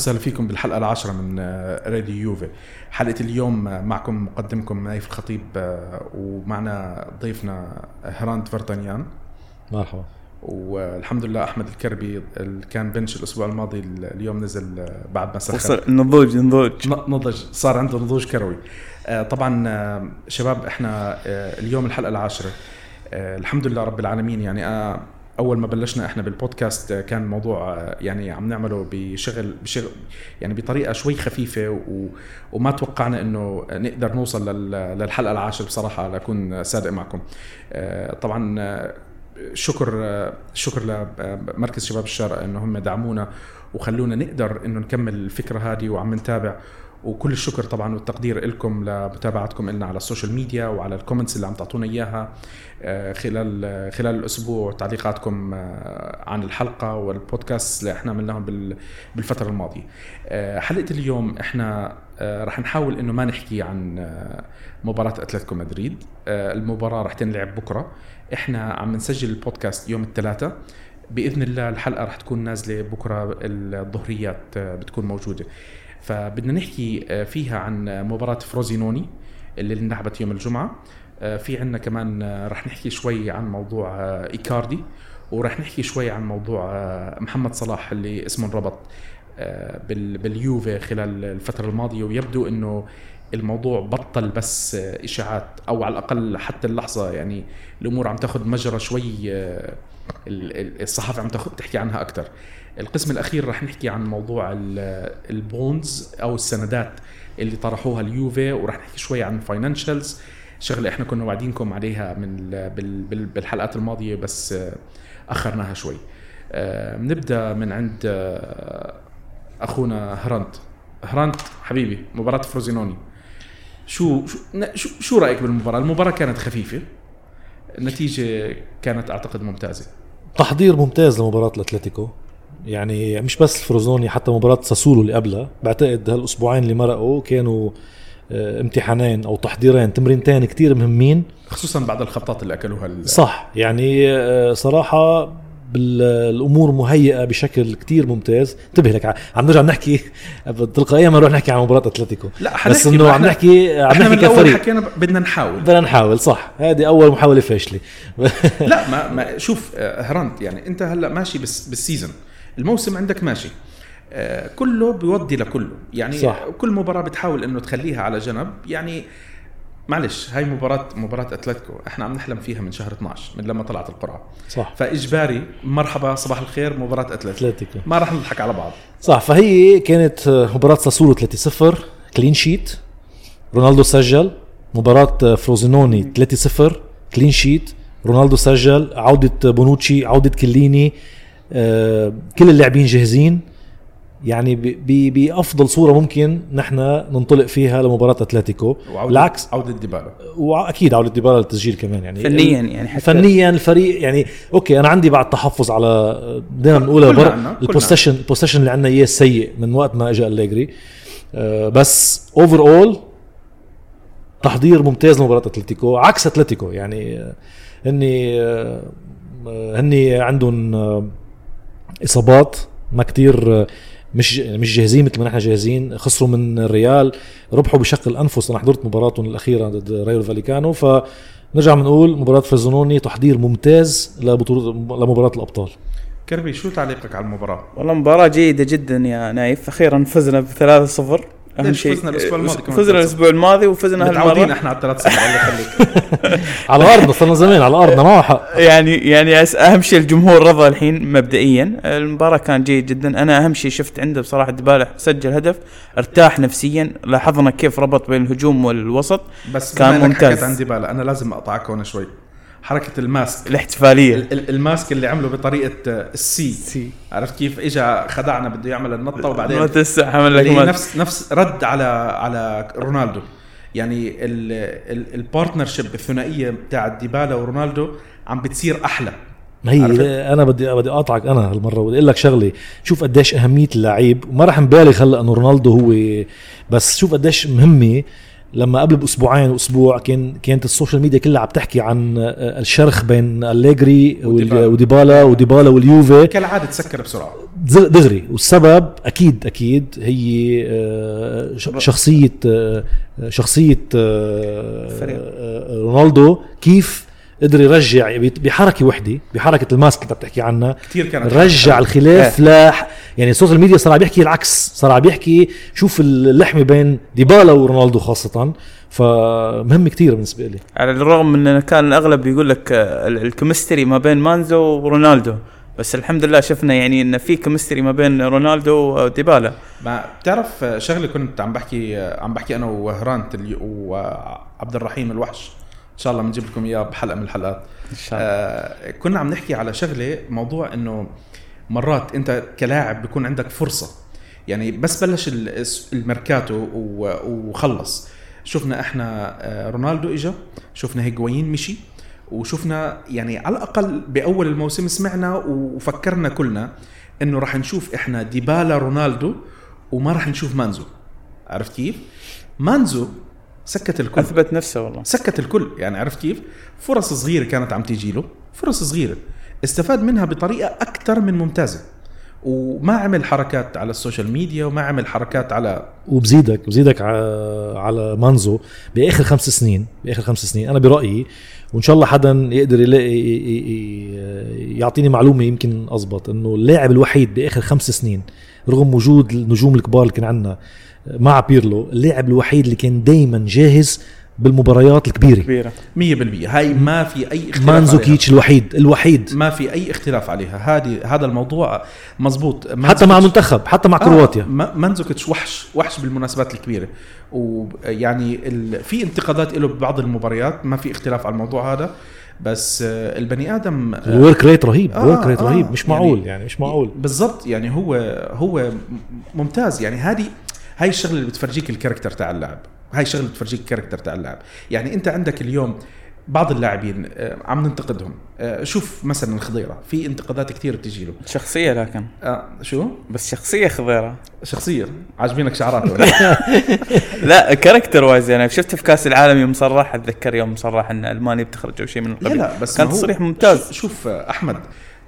أهلا وسهلا فيكم بالحلقة العاشرة من آه، راديو يوفي. حلقة اليوم آه، معكم مقدمكم نايف الخطيب آه، ومعنا ضيفنا هراند فرتانيان مرحبا. والحمد لله أحمد الكربي اللي كان بنش الأسبوع الماضي اليوم نزل بعد ما سخن وصل نضوج نضوج. نضج. صار عنده نضوج كروي. طبعا شباب إحنا اليوم الحلقة العاشرة. الحمد لله رب العالمين. يعني أول ما بلشنا إحنا بالبودكاست آه، كان الموضوع آه، يعني عم نعمله بشغل بشغل يعني بطريقة شوي خفيفة و وما توقعنا إنه نقدر نوصل لل- للحلقة العاشرة بصراحة لأكون صادق معكم. آه، طبعا شكر شكر لمركز شباب الشارع إنه هم دعمونا وخلونا نقدر إنه نكمل الفكرة هذه وعم نتابع. وكل الشكر طبعا والتقدير لكم لمتابعتكم لنا على ال social media وعلى ال comments اللي عم تعطونا إياها. آه، خلال خلال الأسبوع تعليقاتكم آه، عن الحلقة والبودكاست اللي إحنا عملناهم بال- بالفترة الماضية. آه، حلقة اليوم إحنا رح نحاول إنه ما نحكي عن مباراة أتلتيكو مدريد. المباراة رح تنلعب بكرة. إحنا عم نسجل البودكاست يوم الثلاثاء بإذن الله الحلقة رح تكون نازلة بكرة الظهريات بتكون موجودة. فبدنا نحكي آه، فيها عن مباراة فروزينوني اللي انلعبت يوم الجمعة. آه، في عندنا كمان آه، رح نحكي شوي عن موضوع إيكاردي ورح نحكي شوي عن موضوع محمد صلاح اللي اسمه انربط بال- باليوفي خلال الفترة الماضية. ويبدو إنه الموضوع بطل بس إشاعات أو على الأقل حتى اللحظة يعني الأمور عم تاخذ مجرى شوي الصحافة عم تحكي عنها أكثر القسم الأخير رح نحكي عن موضوع ال- ال bonds أو السندات اللي طرحوها اليوفي ورح نحكي شوي عن financials شغلة إحنا كنا واعدينكم عليها من ال- بال- بال- بالحلقات الماضية بس آه، أخرناها شوي. آه، بنبدأ من عند آه، أخونا هرانت. هرانت حبيبي مباراة فروزينوني. شو شو, شو رأيك بالمباراة؟ المباراة كانت خفيفة. النتيجة كانت أعتقد ممتازة. تحضير ممتاز لمباراة الأتلتيكو. يعني مش بس الفروزوني حتى مباراة ساسولو اللي قبلها. بعتقد هالأسبوعين اللي مرقوا كانوا آه، امتحانين أو تحضيرين تمرينتين كتير مهمين. خصوصا بعد الخبطات اللي أكلوها صح يعني آه، صراحة بالأمور مهيئة بشكل كتير ممتاز. انتبه لك عم نرجع نحكي تلقائيا ما نروح نحكي عن مباراة أتلتيكو. لا بس إنه عم نحكي عم إحنا من نحكي الأول حكينا بدنا نحاول. بدنا نحاول صح. هذه أول محاولة فاشلة. لا ما, ما شوف آه، هرنت يعني أنت هلأ ماشي بس بال season الموسم عندك ماشي. آه، كله بيودي لكله. يعني. صح. كل مباراة بتحاول إنه تخليها على جنب. يعني معلش هاي مباراة مباراة أتلتيكو إحنا عم نحلم فيها من شهر 12 من لما طلعت القرعة. صح. فإجباري مرحبا صباح الخير مباراة أتلتيكو. ما راح نضحك على بعض. صح فهي كانت مباراة ساسولو 3-0 clean sheet رونالدو سجل مباراة فروزينوني 3-0 clean sheet رونالدو سجل عودة بونوتشي عودة كيليني آه، كل اللاعبين جاهزين. يعني ب- ب- بأفضل صورة ممكن نحن ننطلق فيها لمباراة أتلتيكو. وعودة بالعكس. عودة ديبالا. واكيد عودة ديبالا للتسجيل كمان يعني. فنيا يعني حتى فنيا الفريق يعني okay أنا عندي بعد تحفظ على دائما بنقولها بر... ال possession ال possession اللي عندنا إياه سيء من وقت ما اجى أليجري. آه بس overall تحضير ممتاز لمباراة أتلتيكو عكس أتلتيكو يعني آه، هني آه، آه، هني عندهم إصابات ما كتير مش مش جاهزين مثل ما نحن جاهزين. خسروا من الريال ربحوا بشق الانفس أنا حضرت مباراتهم الأخيرة ضد رايو فاليكانو. فنرجع بنقول مباراة فروزينوني تحضير ممتاز لبطولة لمباراة الأبطال. كربي شو تعليقك على المباراة؟ والله مباراة جيدة جدا يا نايف. أخيرا فزنا ب 3-0 أهم شيء فزنا الأسبوع الماضي كمان فزنا 3-0. الأسبوع الماضي وفزنا متعودين هالمرة. إحنا على الثلاث صفر الله يخليك. على ارضنا صرنا زمان على ارضنا ما حق يعني يعني أهم شيء الجمهور رضى الحين مبدئيا. المباراة كان جيد جدا. أنا أهم شيء شفت عنده بصراحة ديبالا سجل هدف ارتاح نفسيا لاحظنا كيف ربط بين الهجوم والوسط. بس كان ممتاز. حكيت عن ديبالا أنا لازم أقطعك هون شوي. حركة ال mask. الاحتفالية. ال- ال- ال mask اللي عمله بطريقة آه، السي. عرفت كيف؟ اجى خدعنا بده يعمل النطة ما وبعدين تستحمل لك اللي ما- نفس نفس رد على على رونالدو. يعني ال partnership الثنائية بتاعت ديبالا ورونالدو عم بتصير أحلى. ما هي عرفت؟ أنا بدي بدي أقاطعك أنا هالمرة. بدي أقول لك شغلة. شوف قديش أهمية اللعيب. وما راح نبالغ هلأ إنه رونالدو هو بس شوف قديش مهمة لما قبل بأسبوعين واسبوع كان كانت ال social media كلها عم تحكي عن آه، الشرخ بين أليجري وديبالا. وديبالا واليوفي. كالعادة تسكر بسرعة. دغ- دغري. والسبب أكيد أكيد هي آه، شخصية آه، شخصية رونالدو. كيف قدر يرجع بحركة وحدة بحركة ال mask اللي بتحكي عنها كثير كانت رجع الخلاف ل يعني ال social media صار عم يحكي العكس صار عم يحكي شوف اللحمة بين ديبالا ورونالدو خاصة فمهم كتير بالنسبة لي. على الرغم من إنه كان الأغلب يقول لك آه، ال- ال chemistry ما بين مانزو ورونالدو بس الحمد لله شفنا يعني إن في chemistry ما بين رونالدو وديبالا. ما بتعرف شغلة كنت عم بحكي عم بحكي أنا وهرانت وعبد الرحيم الوحش. شاء الله بنجيب لكم إياه بحلقة من الحلقات. إن شاء الله. آه كنا عم نحكي على شغلة موضوع إنه مرات أنت كلاعب بيكون عندك فرصة. يعني بس بلش ال- الميركاتو وخلص. شفنا إحنا آه، رونالدو إجا شفنا هيجوايين مشي وشفنا يعني على الأقل بأول الموسم سمعنا وفكرنا كلنا إنه راح نشوف إحنا ديبالا رونالدو وما راح نشوف مانزو. عرفت كيف؟ مانزو سكت الكل. أثبت نفسه والله. سكت الكل. يعني عرفت كيف؟ فرص صغيرة كانت عم تيجي له. فرص صغيرة. استفاد منها بطريقة أكثر من ممتازة. وما عمل حركات على ال social media وما عمل حركات على وبزيدك بزيدك على مانزو بآخر خمس سنين. بآخر خمس سنين. أنا برأيي وإن شاء الله حدا يقدر يلاقي ي- ي- يعطيني معلومة يمكن اضبط إنه اللاعب الوحيد بآخر خمس سنين رغم وجود النجوم الكبار اللي كان عندنا مع بيرلو اللاعب الوحيد اللي كان دائما جاهز بالمباريات الكبيرة. كبيرة. 100% هاي ما في أي اختلاف مانزوكيتش الوحيد الوحيد. ما في أي اختلاف عليها. هذه هذا الموضوع مزبوط. حتى مع المنتخب حتى مع كرواتيا. آه مانزوكيتش وحش وحش بالمناسبات الكبيرة. ويعني ال... في انتقادات له ببعض المباريات ما في اختلاف على الموضوع هذا. بس آه، البني آدم آه، ال work rate رهيب آه، ال work rate آه، رهيب مش يعني- معقول يعني مش معقول. بالضبط. يعني هو هو ممتاز. يعني هذه هاي الشغلة اللي بتفرجيك ال character تاع اللاعب هاي الشغلة اللي بتفرجيك ال character تاع اللاعب يعني انت عندك اليوم بعض اللاعبين آه، عم ننتقدهم. آه، شوف مثلا الخضيره في انتقادات كثير بتجي له. شخصية لكن. آه شو؟ بس شخصية خضيرة. شخصية. عاجبينك شعراته ولا؟ لا character wise يعني. شفته في كأس العالم يوم صرح؟ أتذكر يوم صرح إن ألمانيا بتخرج أو شيء من لا القبيل. لا بس كان تصريح ممتاز. شوف- آه، أحمد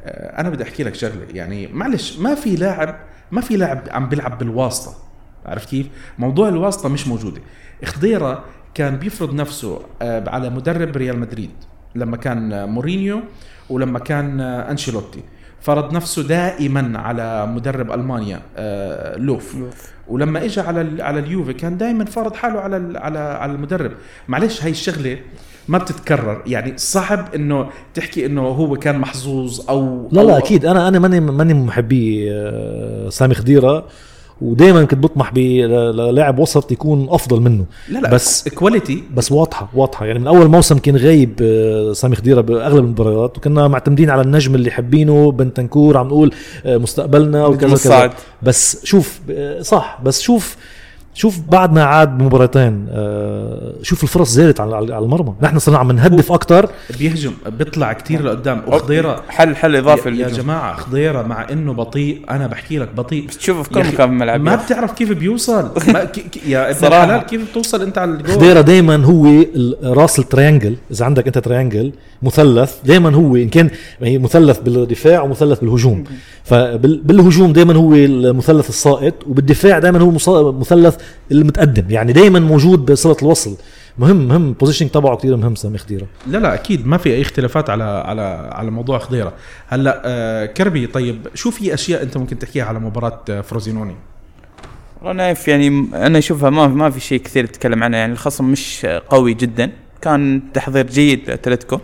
أنا بدي أحكي لك شغلة. يعني معلش ما في لاعب ما في لاعب عم بيلعب بالواسطة. عرفت كيف؟ موضوع الواسطة مش موجودة. خضيره كان بيفرض نفسه آه، على مدرب ريال مدريد لما كان مورينيو ولما كان آه، أنشيلوتي. فرض نفسه دائما على مدرب ألمانيا آه، لوف. ولما اجى على ال- على اليوفي كان دائما فارض حاله على ال- على على المدرب. معلش هاي الشغلة ما بتتكرر. يعني صعب إنه تحكي إنه هو كان محظوظ أو لا لا أو- أكيد. أنا أنا ماني ماني من محبي سامي خضيره ودائما كنت بطمح بلاعب وسط يكون أفضل منه. لا لا بس- quality بس واضحة واضحة. يعني من أول موسم كان غايب آه، سامي خضيرة باغلب المباريات وكنا معتمدين على النجم اللي حابينه بنتانكور عم نقول آه، مستقبلنا وكذا كذا. بس شوف آه، صح. بس شوف شوف بعد ما عاد بمباراتين آه، شوف الفرص زادت على المرمى. نحن صرنا عم نهدف أكثر بيهجم بيطلع كتير لقدام. وخضيره حل حل إضافي يا, يا. جماعة خضيرة مع إنه بطيء. أنا بحكي لك بطيء. بس تشوفه في كل مكان في الملعب ما بتعرف كيف بيوصل. ما ك... ك... يا ابن. الحلال كيف بتوصل أنت على الجول؟ خضيرة دائما هو ال- راس ال triangle إذا عندك أنت triangle مثلث دائما هو إن كان هي مثلث بالدفاع ومثلث بالهجوم. فبالهجوم دائما هو المثلث الساقط وبالدفاع دائما هو مص- مثلث المتقدم يعني دائما موجود بصلة الوصل. مهم مهم. ال positioning تبعه كثير مهم سامي خضيره لا لا أكيد. ما في أي اختلافات على على على موضوع خضيره هلأ آه كربي طيب شو في أشياء أنت ممكن تحكيها على مباراة آه، فروزينوني؟ والله نايف يعني أنا أشوفها ما ما في شيء كثير تتكلم عنه. يعني الخصم مش قوي جدا. كان تحضير جيد لأتلتيكو.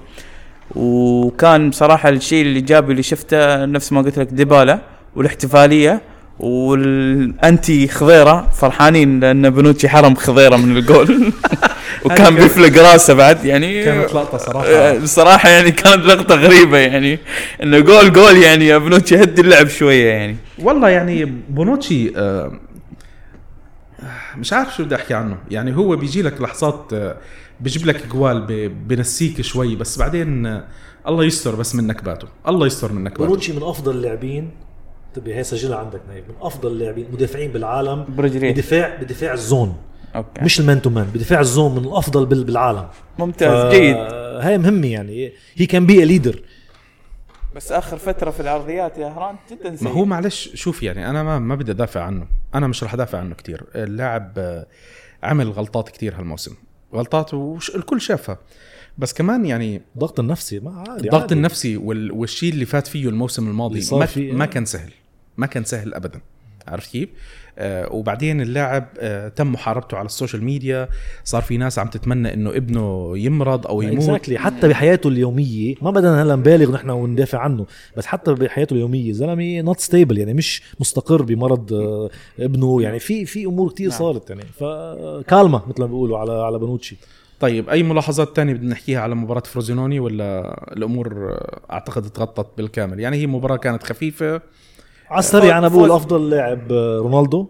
وكان بصراحة الشيء الايجابي اللي شفته نفس ما قلت لك ديبالا والاحتفالية. والأنتي خضيرة فرحانين لأن بنوتشي حرم خضيرة من الجول. وكان بيفلق راسه بعد يعني كانت لقطة صراحة. آه، بصراحة يعني كانت لقطة غريبة يعني. إنه جول جول يعني يا بنوتشي هدي اللعب شوية يعني. والله يعني بونوتشي آه، مش عارف شو بدي أحكي عنه. يعني هو بيجي لك لحظات آه، بيجيب لك جول بنسيك شوي بس بعدين الله يستر بس من نكباته الله يستر من نكباته بونوتشي من أفضل اللاعبين تبي هي سجلها عندك نايف. من أفضل اللاعبين مدافعين بالعالم. برجليه بدفاع بدفاع ال zone. Okay. مش ال man to man بدفاع ال zone من الأفضل بال- بالعالم. ممتاز جيد. هاي مهمة يعني. هي كان بي leader بس آخر فترة في العرضيات يا هران جدا ما سيء. هو معلش شوف يعني أنا ما ما بدي أدافع عنه. أنا مش رح أدافع عنه كتير. اللاعب آه، عمل غلطات كتير هالموسم. غلطات وش الكل شافها. بس كمان يعني الضغط النفسي ما عادي الضغط عادي. النفسي وال... والشيء اللي فات فيه الموسم الماضي ما, فيه، ما آه. كان سهل ما كان سهل ابدا عرفت كيف؟ آه وبعدين اللاعب آه تم محاربته على ال social media صار في ناس عم تتمنى إنه ابنه يمرض أو يموت exactly حتى بحياته اليومية ما بدنا هلا نبالغ نحن وندافع عنه بس حتى بحياته اليومية زلمة not stable يعني مش مستقر بمرض آه، ابنه يعني في في أمور كتير نعم. صارت يعني فكالمة مثل ما بيقولوا على على بنوتشي طيب أي ملاحظات تانية بدنا نحكيها على مباراة فروزينوني ولا الأمور آه، أعتقد تغطت بالكامل؟ يعني هي مباراة كانت خفيفة. على السريع أنا بقول فوز. أفضل لاعب آه، رونالدو.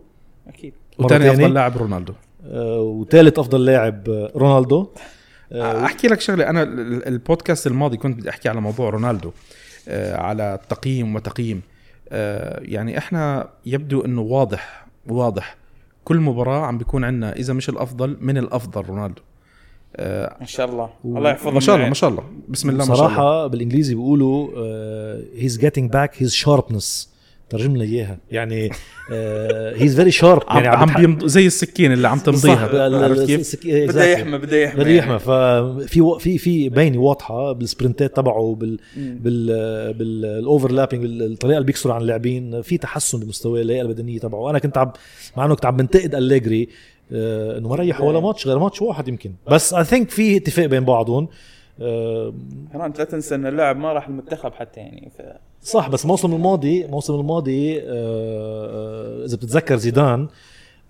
أكيد. وثاني مرتين. أفضل لاعب رونالدو. آه، وثالث أفضل لاعب آه، رونالدو. آه، أحكي لك شغلة. أنا ال- ال- البودكاست الماضي كنت بدي أحكي على موضوع رونالدو آه، على التقييم وتقييم. آه، يعني إحنا يبدو إنه واضح واضح. كل مباراة عم بيكون عندنا إذا مش الأفضل من الأفضل رونالدو. آه، ما شاء الله. و- الله يحفظه ما شاء الله ما شاء الله. بسم الله ما شاء الله. صراحة بالإنجليزي بيقولوا he's getting back his sharpness ترجم لنا إياها. يعني he's very sharp عم, يعني عم بيمض زي السكين اللي عم تمضيها. عرفت كيف؟ بده يحمى بده يحمى بده يحمى. ففي في في باينة واضحة بال sprintات تبعه بال بال بال overlapping بالطريقة اللي بيكسر عن اللاعبين. في تحسن بمستوى اللياقة البدنية تبعه. أنا كنت عم مع إنه كنت عم بنتقد أليجري آه، إنه ما ريح ولا ماتش غير ماتش واحد يمكن. بس I think في اتفاق بين بعضهم. آه، هران لا تنسى إن اللاعب ما راح المنتخب حتى يعني ف... صح بس الموسم الماضي الموسم الماضي آه، آه، إذا بتتذكر زيدان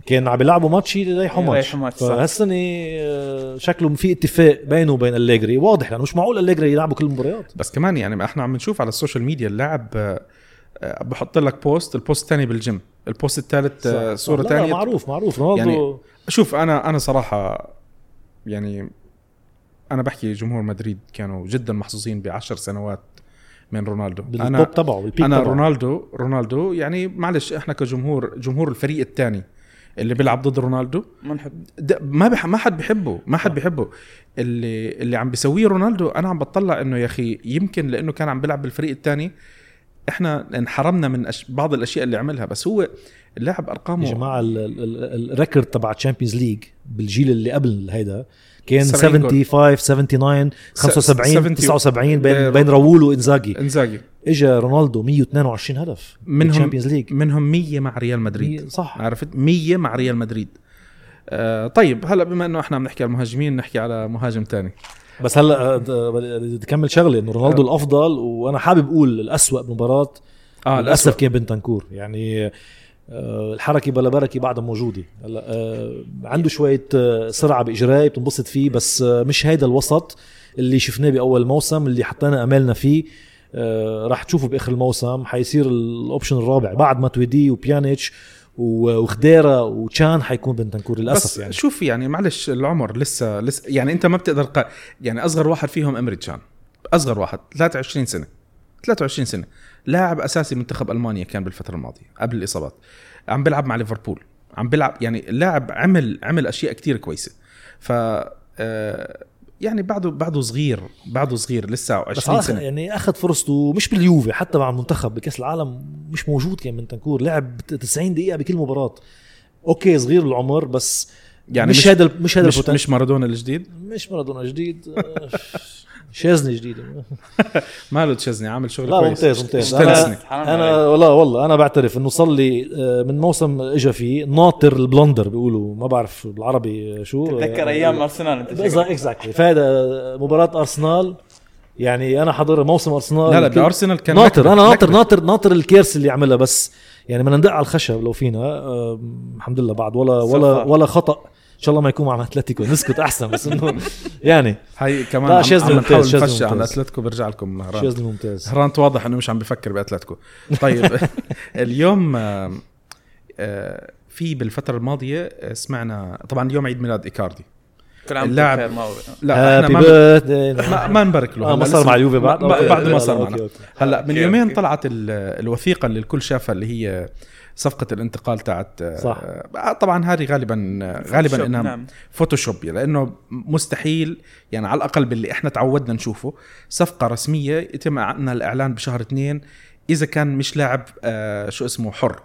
كان عم بيلعبوا ماتش يريحوا ماتش. فهالسنة آه، شكله في اتفاق بينه وبين أليجري. واضح لأنه مش معقول أليجري يلعبوا كل المباريات. بس كمان يعني إحنا عم نشوف على ال social media اللاعب آه، آه، بحط لك post ال post الثاني بال gym. ال post الثالث آه،. صورة ثانية. معروف معروف. رونالدو يعني شوف أنا أنا صراحة يعني أنا بحكي جمهور مدريد كانوا جدا محظوظين بعشر سنوات من رونالدو. أنا تبعه بالبيك أنا. رونالدو رونالدو يعني معلش إحنا كجمهور جمهور الفريق الثاني اللي بيلعب ضد رونالدو ما نحب. ما بح ما حد بيحبه ما حد بيحبه اللي اللي عم بيسويه رونالدو أنا عم بطلع إنه يا أخي يمكن لإنه كان عم بيلعب بالفريق الثاني إحنا انحرمنا من أش... بعض الأشياء اللي عملها بس هو اللاعب أرقامه يا جماعة ال- ال- ال- ال record تبع Champions League بالجيل اللي قبل هيدا كان 70 جول. 75 79 75 70 79 آه، بين بين راؤول وإنزاجي. إنزاجي. اجى رونالدو 122 هدف منهم بال Champions League منهم 100 مع ريال مدريد. صح. عرفت؟ 100 مع ريال مدريد. آه طيب هلأ بما إنه إحنا عم نحكي على المهاجمين نحكي على مهاجم تاني. بس هلا آه، بدي اكمل شغله إنه رونالدو الأفضل وأنا حابب أقول الأسوأ بمباراه آه للأسف كان بنتنكور يعني آه، الحركة بلا بركة بعدها موجودة. هلا آه، عنده شوية آه، سرعة باجرائي بتنبسط فيه بس آه، مش هيدا الوسط اللي شفناه بأول موسم اللي حطينا أمالنا فيه. آه، راح تشوفه بآخر الموسم. حيصير ال option الرابع بعد ما ماتويدي وبيانيتش. و- وخديرا وتشان حيكون بنتنكور للاسف بس يعني يعني. شوف يعني معلش العمر لسه لسه يعني أنت ما بتقدر قا... يعني أصغر واحد فيهم أمري تشان. أصغر واحد 23 سنة. 23 سنة. لاعب أساسي منتخب ألمانيا كان بالفترة الماضية قبل الإصابات. عم بيلعب مع ليفربول. عم بيلعب يعني اللاعب عمل عمل أشياء كتير كويسة. ف آه، يعني بعده بعده صغير بعده صغير لسه بس 20 آخر سنة. يعني أخذ فرصته مش باليوفي حتى مع المنتخب بكأس العالم مش موجود كان بنتنكور لعب 90 دقيقة بكل مباراة. أوكي صغير العمر بس يعني مش, هذا مش هذا مش. مش مارادونا الجديد؟ مش مارادونا جديد آه، شازني جديد ماله تشزني عامل شغل لا كويس ممتاز ممتاز. أنا أنا عليك. والله والله أنا بعترف إنه صار لي آه، من موسم اجى فيه ناطر البلندر بيقولوا ما بعرف بالعربي شو تتذكر أيام أرسنال أنت. اكزاكتلي فهذا مباراة أرسنال يعني أنا حضر موسم أرسنال لا لا بأرسنال كان ناطر أنا ناطر. ناطر ناطر الكيرس اللي عملها بس يعني بدنا ندق على الخشب لو فينا آه، الحمد لله بعد ولا ولا. ولا خطأ إن شاء الله ما يكون مع أتلتيكو. نسكت أحسن بس إنه يعني. هي كمان لا، عم ممتاز، نحاول شاذلي نفشي عن ممتاز. أتلتيكو برجع لكم مهران شاذلي ممتاز. هرانت واضح إنه مش عم بفكر بأتلتيكو. طيب. اليوم آه، آه، في بالفترة الماضية آه، سمعنا طبعا اليوم عيد ميلاد إيكاردي. كل عام اللاعب- لا إحنا ما ما, ما نبارك له. هلا ما صار مع اليوفي بعد. بعد ما صار معنا. هلا من يومين. طلعت ال- الوثيقة اللي الكل شافها اللي هي صفقة الانتقال تاعت آه، صح. آه، طبعا هذه غالبا غالبا Photoshop، إنها نعم. Photoshop لأنه مستحيل يعني على الأقل باللي إحنا تعودنا نشوفه صفقة رسمية يتم عنها الإعلان بشهر اثنين إذا كان مش لاعب آه شو اسمه حر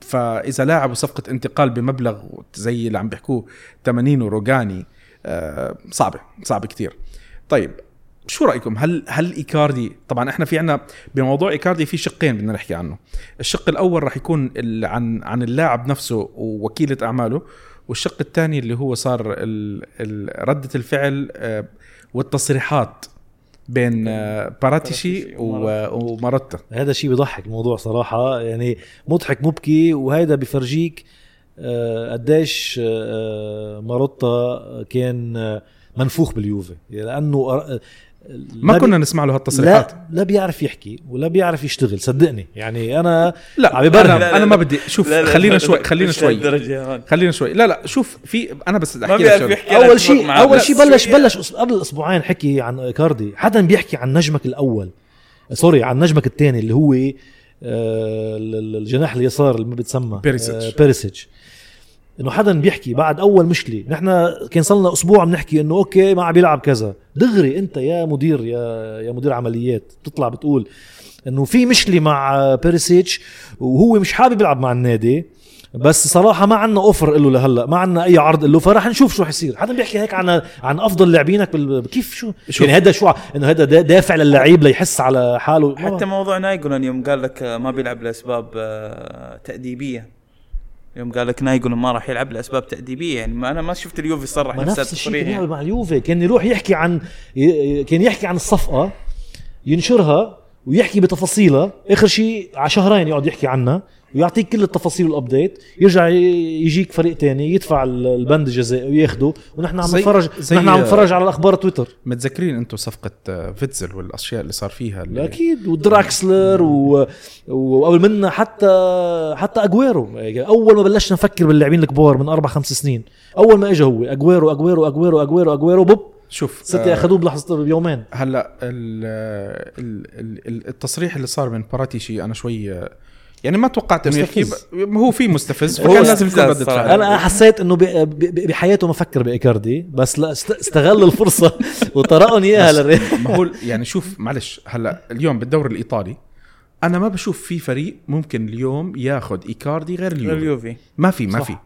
فإذا لاعب وصفقه انتقال بمبلغ زي اللي عم بيحكوه 80 وروجاني آه صعبة صعبة كتير طيب شو رأيكم؟ هل هل ايكاردي طبعا إحنا في عنا بموضوع إيكاردي في شقين بدنا نحكي عنه. الشق الأول راح يكون ال- عن عن اللاعب نفسه ووكيلة أعماله والشق الثاني اللي هو صار ال- ال- ردة الفعل آه، والتصريحات بين آه، باراتيشي وماروتا. هذا شيء بيضحك الموضوع صراحة. يعني مضحك مبكي وهيدا بفرجيك آه، قديش ماروتا كان منفوخ باليوفي. لأنه آه، ما لا كنا نسمع له هالتصريحات لا لا بيعرف يحكي ولا بيعرف يشتغل صدقني يعني أنا لا عم. أنا, لا، أنا لا، ما لا. بدي شوف لا، لا، خلينا لا، شوي لا، خلينا شوي. خلينا شوي لا لا شوف في أنا بس بدي ما أحكي لك أول شيء. أول لا، شيء بلش. بلش قبل أسبوعين حكي عن كاردي حدا بيحكي عن نجمك الأول سوري عن نجمك الثاني اللي هو آه، ال- ال- الجناح اليسار اللي ما بيتسمى بيريسيتش. آه، بيريسيتش إنه حدا بيحكي بعد أول مشكلة. نحن كان صار لنا أسبوع عم نحكي إنه okay ما عم بيلعب كذا. دغري أنت يا مدير يا يا مدير عمليات بتطلع بتقول إنه في مشكلة مع بيريسيتش وهو مش حابب يلعب مع النادي بس صراحة ما عندنا offer له لهلأ ما عندنا أي عرض له فرح نشوف شو حيصير. حدا بيحكي هيك عن عن أفضل لاعبينك بال... كيف شو؟ شوف. يعني هذا شو إنه هذا دا- دافع للعيب ليحس على حاله. حتى موضوع ناينجولان يوم قال لك ما بيلعب لأسباب آه، تأديبية. يوم قال لك ناينجولان ما راح يلعب لأسباب تأديبية يعني ما أنا ما شفت اليوفي صرح نفس الشيء كان يعمل يعني. مع اليوفي كان يروح يحكي عن كان يحكي عن الصفقة ينشرها ويحكي بتفاصيلها آخر شيء على شهرين يقعد يحكي عنها ويعطيك كل التفاصيل وال update يرجع يجيك فريق تاني يدفع ال- البند الجزائي وياخده ونحن عم نتفرج نحن عم نتفرج على الأخبار تويتر متذكرين أنتم صفقة آه، فيتزل والأشياء اللي صار فيها اللي أكيد ودراكسلر و... وقبل منا حتى حتى أجويرو. أول ما بلشنا نفكر باللاعبين الكبار من أربع خمس سنين أول ما اجى هو أجويرو أجويرو أجويرو أجويرو أجويرو بوب. شوف سيتي آه، اخذوه بلحظه بيومين. هلأ ال- ال- ال- ال- التصريح اللي صار من باراتيشي أنا شوي آه، يعني ما توقعت إنه يحكي هو في مستفز هو فكان لازم يكون. فعل أنا حسيت إنه ب- ب- بحياته ما فكر بإيكاردي بس لا است- استغل الفرصة وطرقهم إياها للريال. ما هو يعني شوف معلش هلا اليوم بالدوري الإيطالي أنا ما بشوف في فريق ممكن اليوم ياخذ إيكاردي غير اليوفي. اليوفي. ما في ما صح. في.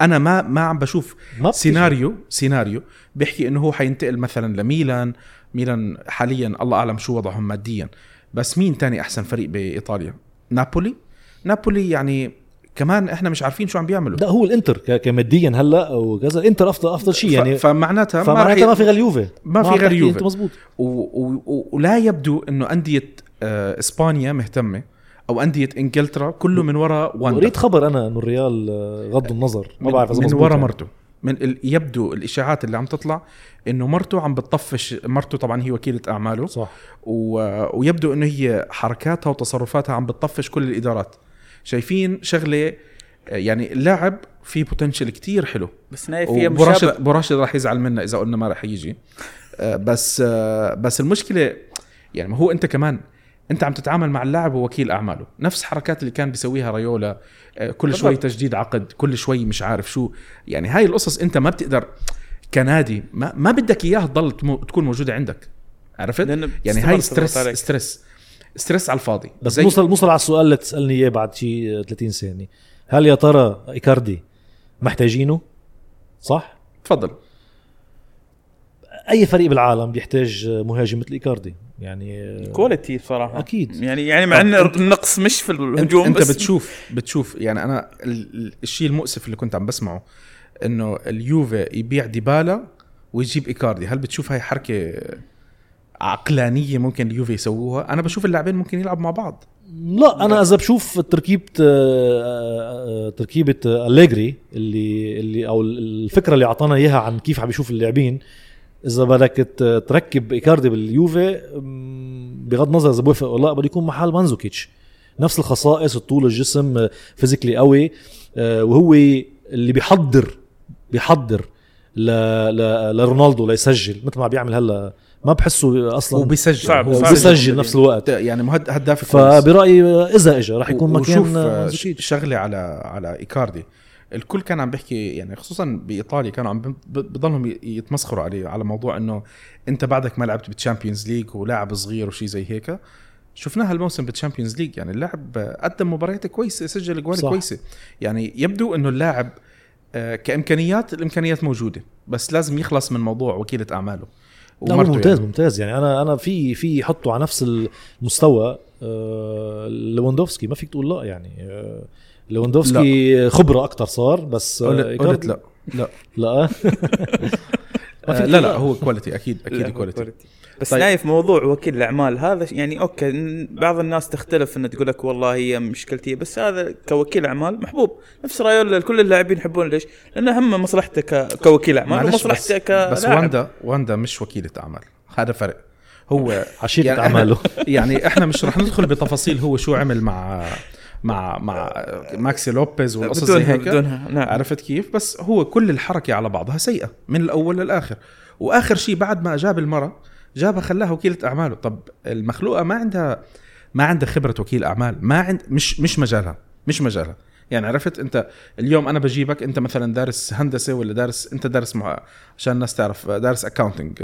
أنا ما ما عم بشوف ما. سيناريو سيناريو بيحكي إنه هو حينتقل مثلا لميلان ميلان حاليا الله أعلم شو وضعهم ماديا. بس مين تاني أحسن فريق بإيطاليا؟ نابولي؟ نابولي يعني كمان إحنا مش عارفين شو عم بيعملوا. لا هو الإنتر كماديا هلأ وكذا الانتر افضل أفضل شيء يعني. فمعناتها ما فمعناتها ما في غير اليوفي. ما في غير يوفي. أنت مزبوط. و و و ولا يبدو إنه أندية آه، إسبانيا مهتمة أو أندية إنجلترا كله من وراء واندا. قريت خبر أنا إنه الريال آه، غض النظر. ما بعرف إذا من ورا يعني. مرته. من ال... يبدو الإشاعات اللي عم تطلع إنه مرته عم بتطفش مرته طبعا هي وكيلة أعماله. صح. و... ويبدو إنه هي حركاتها وتصرفاتها عم بتطفش كل الإدارات. شايفين شغلة آه، يعني اللاعب في بوتنشل كتير حلو. بس نايف فيها مشابه. براشد راح يزعل منا إذا قلنا ما راح يجي. آه، بس آه، بس المشكلة يعني ما هو أنت كمان أنت عم تتعامل مع اللاعب ووكيل أعماله. نفس حركات اللي كان بيسويها ريولا كل شوي. تجديد عقد كل شوي مش عارف شو. يعني هاي القصص أنت ما بتقدر كنادي ما, ما بدك إياها تضل تكون موجودة عندك. عرفت؟ يعني هاي stress. stress stress على الفاضي. بس زي- نوصل نوصل على السؤال اللي تسألني إياه بعد شي 30 ثانية. هل يا ترى إيكاردي محتاجينه؟ صح؟ تفضل. أي فريق بالعالم بيحتاج مهاجم مثل إيكاردي؟ يعني quality بصراحة. أكيد. يعني يعني مع إن النقص مش في الهجوم أنت بس بتشوف بتشوف يعني أنا ال- ال- الشيء المؤسف اللي كنت عم بسمعه إنه اليوفي يبيع ديبالا ويجيب إيكاردي. هل بتشوف هاي حركة عقلانية ممكن اليوفي يسووها أنا بشوف اللاعبين ممكن يلعبوا مع بعض لا أنا إذا بشوف تركيبة آه، آه، تركيبة آه، أليجري اللي اللي أو الفكرة اللي أعطانا إياها عن كيف عم بيشوف اللاعبين إذا بدك تركب إيكاردي باليوفي بغض النظر إذا بوافق ولا لا بده يكون محل مانزوكيتش نفس الخصائص الطول الجسم physically قوي وهو اللي بيحضر بيحضر. لرونالدو ليسجل مثل ما بيعمل هلأ ما بحسه أصلا وبيسجل صعب- هو صعب. بيسجل يسجل. نفس الوقت. يعني مش هداف فبرأيي إذا اجى راح يكون مكان آه،. شغله على على إيكاردي. الكل كان عم بيحكي يعني خصوصا بإيطاليا كانوا عم ب- بضلهم يتمسخروا عليه على موضوع إنه أنت بعدك ما لعبت بال Champions League ولاعب صغير وشي زي هيك. شفناها الموسم بال Champions League يعني اللاعب قدم مباريات كويسة سجل أجوال صح. كويسة. يعني يبدو إنه اللاعب آه، كإمكانيات الإمكانيات موجودة بس لازم يخلص من موضوع وكيلة أعماله. ومرته ممتاز يعني. ممتاز. يعني أنا أنا في في يحطوا على نفس المستوى آه، ليفاندوفسكي ما فيك تقول لا يعني. آه، ليفاندوفسكي خبرة أكثر صار بس آه، قلت قلت لا. لا. لا. ما آه، فيك لا لا هو quality أكيد لا، أكيد quality quality. بس طيب. نايف موضوع وكيل الأعمال هذا يعني okay بعض الناس تختلف إنه تقول لك والله هي مشكلتي بس هذا كوكيل أعمال محبوب. نفس رايولا كل اللاعبين يحبون ليش؟ لأنه هم مصلحته ك- كوكيل أعمال ومصلحته بس, كلاعب. بس واندا واندا مش وكيلة أعمال. هذا فرق. هو عشيرة يعني أعماله. يعني إحنا مش رح ندخل بتفاصيل هو شو عمل مع مع مع ماكسي لوبيز والقصص زي هيك؟ بدونها نعم. عرفت كيف؟ بس هو كل الحركة على بعضها سيئة من الأول للآخر. وآخر شيء بعد ما جاب المرة جابها خلاها وكيلة أعماله. طب المخلوقة ما عندها ما عندها خبرة وكيل أعمال. ما عند مش مش مجالها مش مجالها. يعني عرفت؟ أنت اليوم أنا بجيبك أنت مثلا دارس هندسة ولا دارس أنت دارس مع عشان الناس تعرف دارس accounting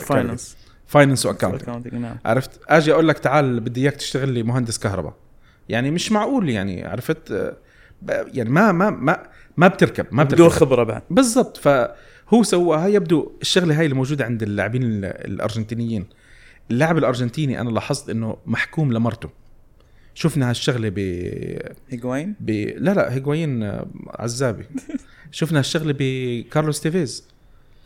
finance finance و accounting عرفت؟ آجي أقول لك تعال بدي إياك تشتغل لي مهندس كهرباء. يعني مش معقول يعني عرفت؟ يعني ما ما ما ما بتركب ما بدون بتركب خبرة بعد. بالضبط. فهو سواها يبدو الشغلة هاي اللي موجودة عند اللاعبين ال- الأرجنتينيين. اللاعب الأرجنتيني أنا لاحظت إنه محكوم لمرته. شفنا هالشغلة ب... هيجوين ب... لا لا هيغوين آه، عزابي. شفنا هالشغلة بكارلوس تيفيز.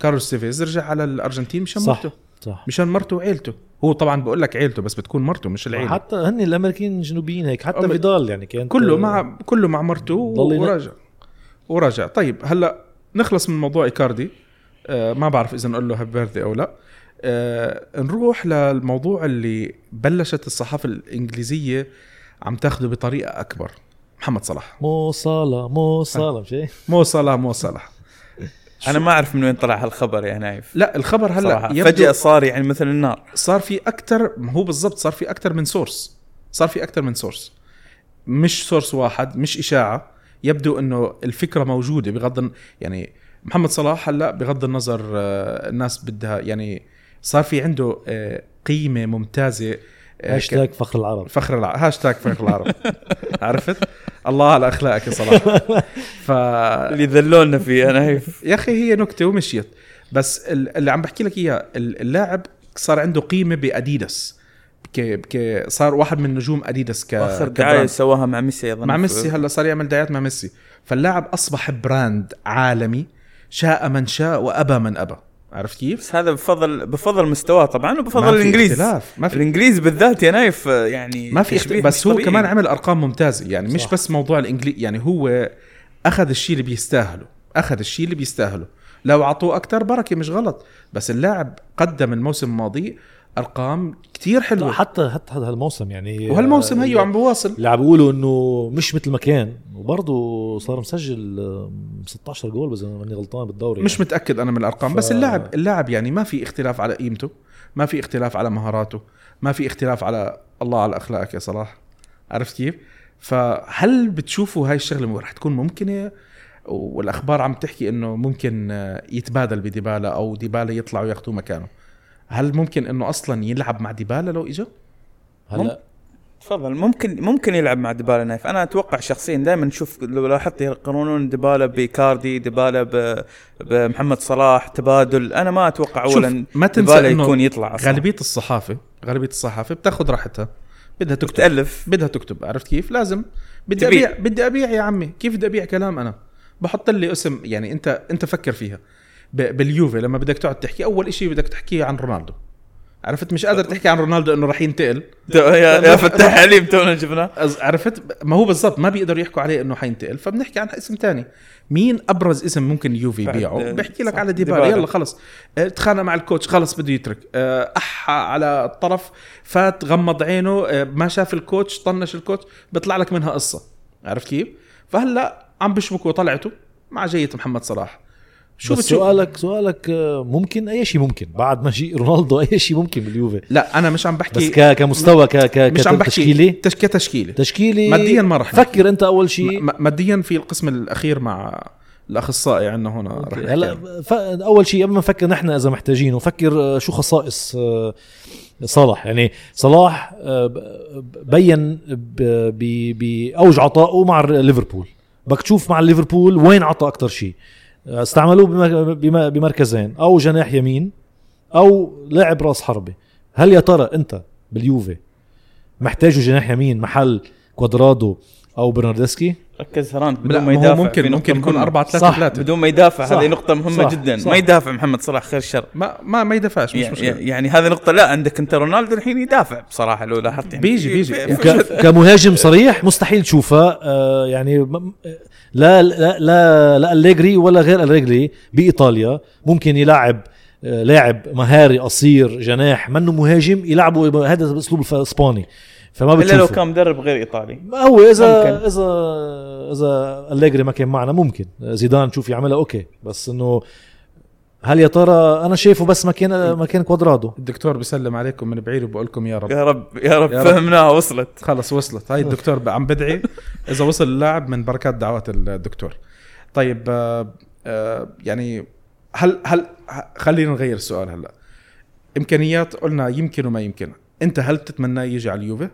كارلوس تيفيز رجع على الأرجنتين مشان صح. مرته. صح. مشان مرته وعيلته. هو طبعا بقول لك عيلته بس بتكون مرته مش العيلة. حتى هن الامريكان الجنوبيين هيك حتى فيدال يعني كان كله مع كله مع مرته وراجع وراجع طيب هلأ نخلص من موضوع إيكاردي. آه ما بعرف إذا نقول له happy birthday أو لا. آه نروح للموضوع اللي بلشت الصحافة الإنجليزية عم تاخده بطريقة أكبر. محمد صلاح. مو صلاح مو مش هيك؟ مو صلاح مو صلاح. أنا ما أعرف من وين طلع هالخبر يا نايف. لا الخبر هلا فجأة صار يعني مثل النار. صار في أكثر هو بالضبط صار في أكثر من source صار في أكثر من source مش source واحد مش إشاعة. يبدو إنه الفكرة موجودة بغض يعني محمد صلاح هلا بغض النظر آه، الناس بدها يعني صار في عنده آه، قيمة ممتازة هاشتاج فخر العرب. فخر العرب هاشتاج فخر العرب. عرفت؟ الله على أخلاقك يا صلاح. ف اللي ذلونا فيه يا نايف يا أخي هي نكتة ومشيت. بس ال- اللي عم بحكي لك إياه ال- اللاعب صار عنده قيمة بأديداس. ك... ك... صار واحد من نجوم أديداس ك... آخر. دعاية سواها مع ميسي اظن مع ميسي هلأ صار يعمل دعايات مع ميسي. فاللاعب أصبح brand عالمي شاء من شاء وأبى من أبى. عرفت كيف؟ بس هذا بفضل بفضل مستواه طبعا وبفضل الإنجليز اختلاف ما في الإنجليز بالذات يا نايف يعني ما في تشبيه اخت... بس مش هو. كمان عمل أرقام ممتازة يعني مش صح. بس موضوع الانجليزي يعني هو أخذ الشيء اللي بيستاهله أخذ الشيء اللي بيستاهله لو أعطوه أكثر بركة مش غلط بس اللاعب قدم الموسم الماضي أرقام كتير حلوة. حتى حتى هذا الموسم يعني وهالموسم آه، هيو عم بواصل. اللي عم بيقولوا إنه مش مثل ما كان وبرضه صار مسجل آه، 16 جول إذا ماني غلطان بالدوري مش يعني. متأكد أنا من الأرقام ف- بس اللاعب اللاعب يعني ما في اختلاف على قيمته ما في اختلاف على مهاراته ما في اختلاف على الله على أخلاقك يا صلاح. عرفت كيف؟ فهل بتشوفوا هاي الشغلة رح تكون ممكنة؟ والأخبار عم تحكي إنه ممكن آه، يتبادل بديبالا أو ديبالا يطلع وياخذوه مكانه. هل ممكن إنه أصلا يلعب مع ديبالا لو اجى هلا. تفضل. ممكن ممكن يلعب مع ديبالا نايف. أنا أتوقع شخصيا دائما نشوف لو لاحظت يقارنون ديبالا بكاردي ديبالا ب- بمحمد صلاح تبادل. أنا ما أتوقع اولا ما تنسى ديبالا إنه يكون يطلع أصلا. غالبية الصحافة غالبية الصحافة بتاخذ راحتها. بدها تكتب. تالف بدها تكتب. عرفت كيف؟ لازم. بدي تبيع. أبيع بدي أبيع يا عمي. كيف بدي أبيع كلام أنا؟ بحط لي اسم يعني أنت أنت فكر فيها. باليوفي لما بدك تقعد تحكي أول شيء بدك تحكيه عن رونالدو. عرفت؟ مش قادر تحكي عن رونالدو إنه راح ينتقل. يا يا فتاح عليم تونا شفناه. عرفت؟ ما هو بالضبط ما بيقدروا يحكوا عليه إنه حينتقل. فبنحكي عن اسم تاني. مين أبرز اسم ممكن يوفي يبيعه؟ بحكي لك على ديبالا. يلا خلص. آه، تخانق مع ال coach خلص بده يترك. آه، أح على الطرف فات غمض عينه آه، ما شاف ال coach طنش ال coach بيطلع لك منها قصة. عرفت كيف؟ فهلأ عم بشبكوا طلعته مع جية محمد صلاح. شو بس بتشوف سؤالك سؤالك آه، ممكن؟ أي شيء ممكن. بعد ما جي رونالدو أي شيء ممكن باليوفي. لا أنا مش عم بس بحكي ك... كمستوى ك... ك... مش عم بحكي كتشكيلي تش... كتشكيلة. تشكيلي مادياً ما رح. فكر أنت أول شيء. م- ماديا في القسم الأخير مع الأخصائي عندنا هنا رح هلا. ف... أول شيء قبل ما نفكر نحن إذا محتاجينه فكر آه، شو خصائص آه، صلاح. يعني صلاح ب- بين ب- بأوج عطائه مع ليفربول. بدك تشوف مع ليفربول وين عطى أكثر شيء. استعملوه بم- بم- بمركزين أو جناح يمين أو لاعب راس حربة هل يا ترى أنت باليوفي محتاجه جناح يمين محل كوادرادو أو برناردسكي ركز هران لا بدون ما يدافع ممكن ممكن يكون مهمة. 4 3 صح. 3 بدون ما يدافع. هذه نقطة مهمة صح. جدا صح. ما يدافع محمد صلاح خير شر ما ما ما يدافعش مش يعني, مشكلة يعني هذه نقطة لا عندك أنت رونالدو الحين يدافع بصراحة لو لاحظت يعني بيجي- بيجي. كمهاجم صريح مستحيل تشوفه آه، يعني لا لا لا لا أليجري ولا غير أليجري بإيطاليا. ممكن يلعب آه، لاعب مهاري قصير جناح منه مهاجم يلعبه هذا الاسلوب الإسباني. فما إلا لو كان مدرب غير إيطالي. ما هو اذا ممكن. اذا إذا أليجري ما كان معنا ممكن. زيدان شوف يعملها okay. بس إنه هل يا ترى أنا شايفه بس مكان مكان كوادرادو؟ الدكتور بيسلم عليكم من بعيد وبقول لكم يا رب. يا رب يا رب. فهمناها وصلت. خلص وصلت. هاي الدكتور عم بدعي. إذا وصل اللاعب من بركات دعوات الدكتور. طيب آه، آه، يعني هل هل خلينا نغير السؤال هلأ. إمكانيات قلنا يمكن وما يمكن. أنت هل تتمنى يجي على اليوفي؟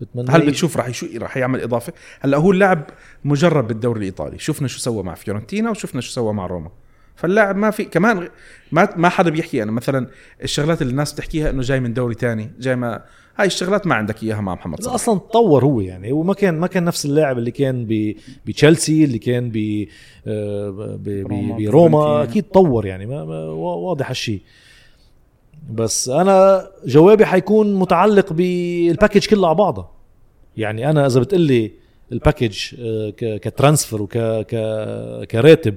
بتمنى هل. بتشوف راح يشو راح يعمل إضافة؟ هلأ هو اللاعب مجرب بالدوري الإيطالي. شفنا شو سوى مع فيورنتينا وشفنا شو سوى مع روما. فاللاعب ما في كمان ما ما حدا بيحكي أنا مثلا الشغلات اللي الناس بتحكيها إنه جاي من دوري تاني جاي ما هاي الشغلات ما عندك إياها مع محمد لا صلاح. أصلا تطور هو يعني هو ما كان ما كان نفس اللاعب اللي كان ب- بتشيلسي اللي كان ب آه، بروما. أكيد تطور يعني ما ما وا- واضح هالشيء بس أنا جوابي حيكون متعلق بال package كله على بعضها يعني أنا إذا بتقلي ال package آه، ك- ك transfer وك ك- كراتب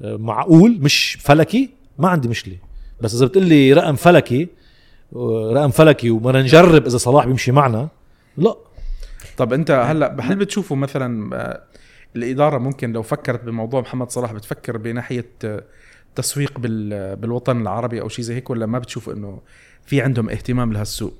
معقول مش فلكي؟ ما عندي مشكلة. بس إذا بتقلي رقم فلكي رقم فلكي وبدنا نجرب إذا صلاح بيمشي معنا لا. طب أنت هلأ هل بتشوفوا مثلا آه، الإدارة ممكن لو فكرت بموضوع محمد صلاح بتفكر بناحية آه، تسويق بال- بالوطن العربي أو شيء زي هيك ولا ما بتشوفوا إنه في عندهم اهتمام لهالسوق؟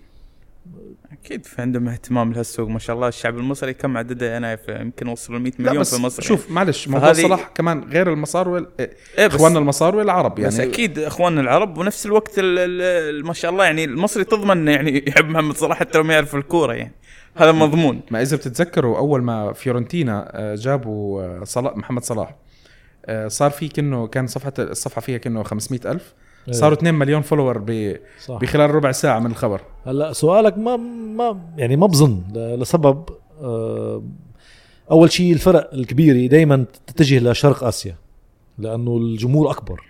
أكيد في عندهم اهتمام لهالسوق ما شاء الله. الشعب المصري كم عدده؟ أنا يمكن وصلوا 100 لا مليون في مصر. شوف معلش موضوع فهذه- صلاح كمان غير المصار وال... يعني. إيه بس إخواننا المصار والعرب يعني. بس أكيد اخواننا العرب ونفس الوقت ال- ال- ال- ما شاء الله يعني المصري تضمن يعني يحب محمد صلاح حتى لو ما يعرف الكورة يعني. هذا مضمون. ما إذا بتتذكروا أول ما فيورنتينا آه، جابوا آه، صلاح محمد صلاح آه، صار في كنه كان صفحة الصفحة فيها كنه 500 ألف. صاروا 2 مليون follower ب... بخلال ربع ساعة من الخبر. هلا سؤالك ما ما يعني ما بظن لسبب آه، أول شيء الفرق الكبيره دائما تتجه لشرق آسيا لأنه الجمهور أكبر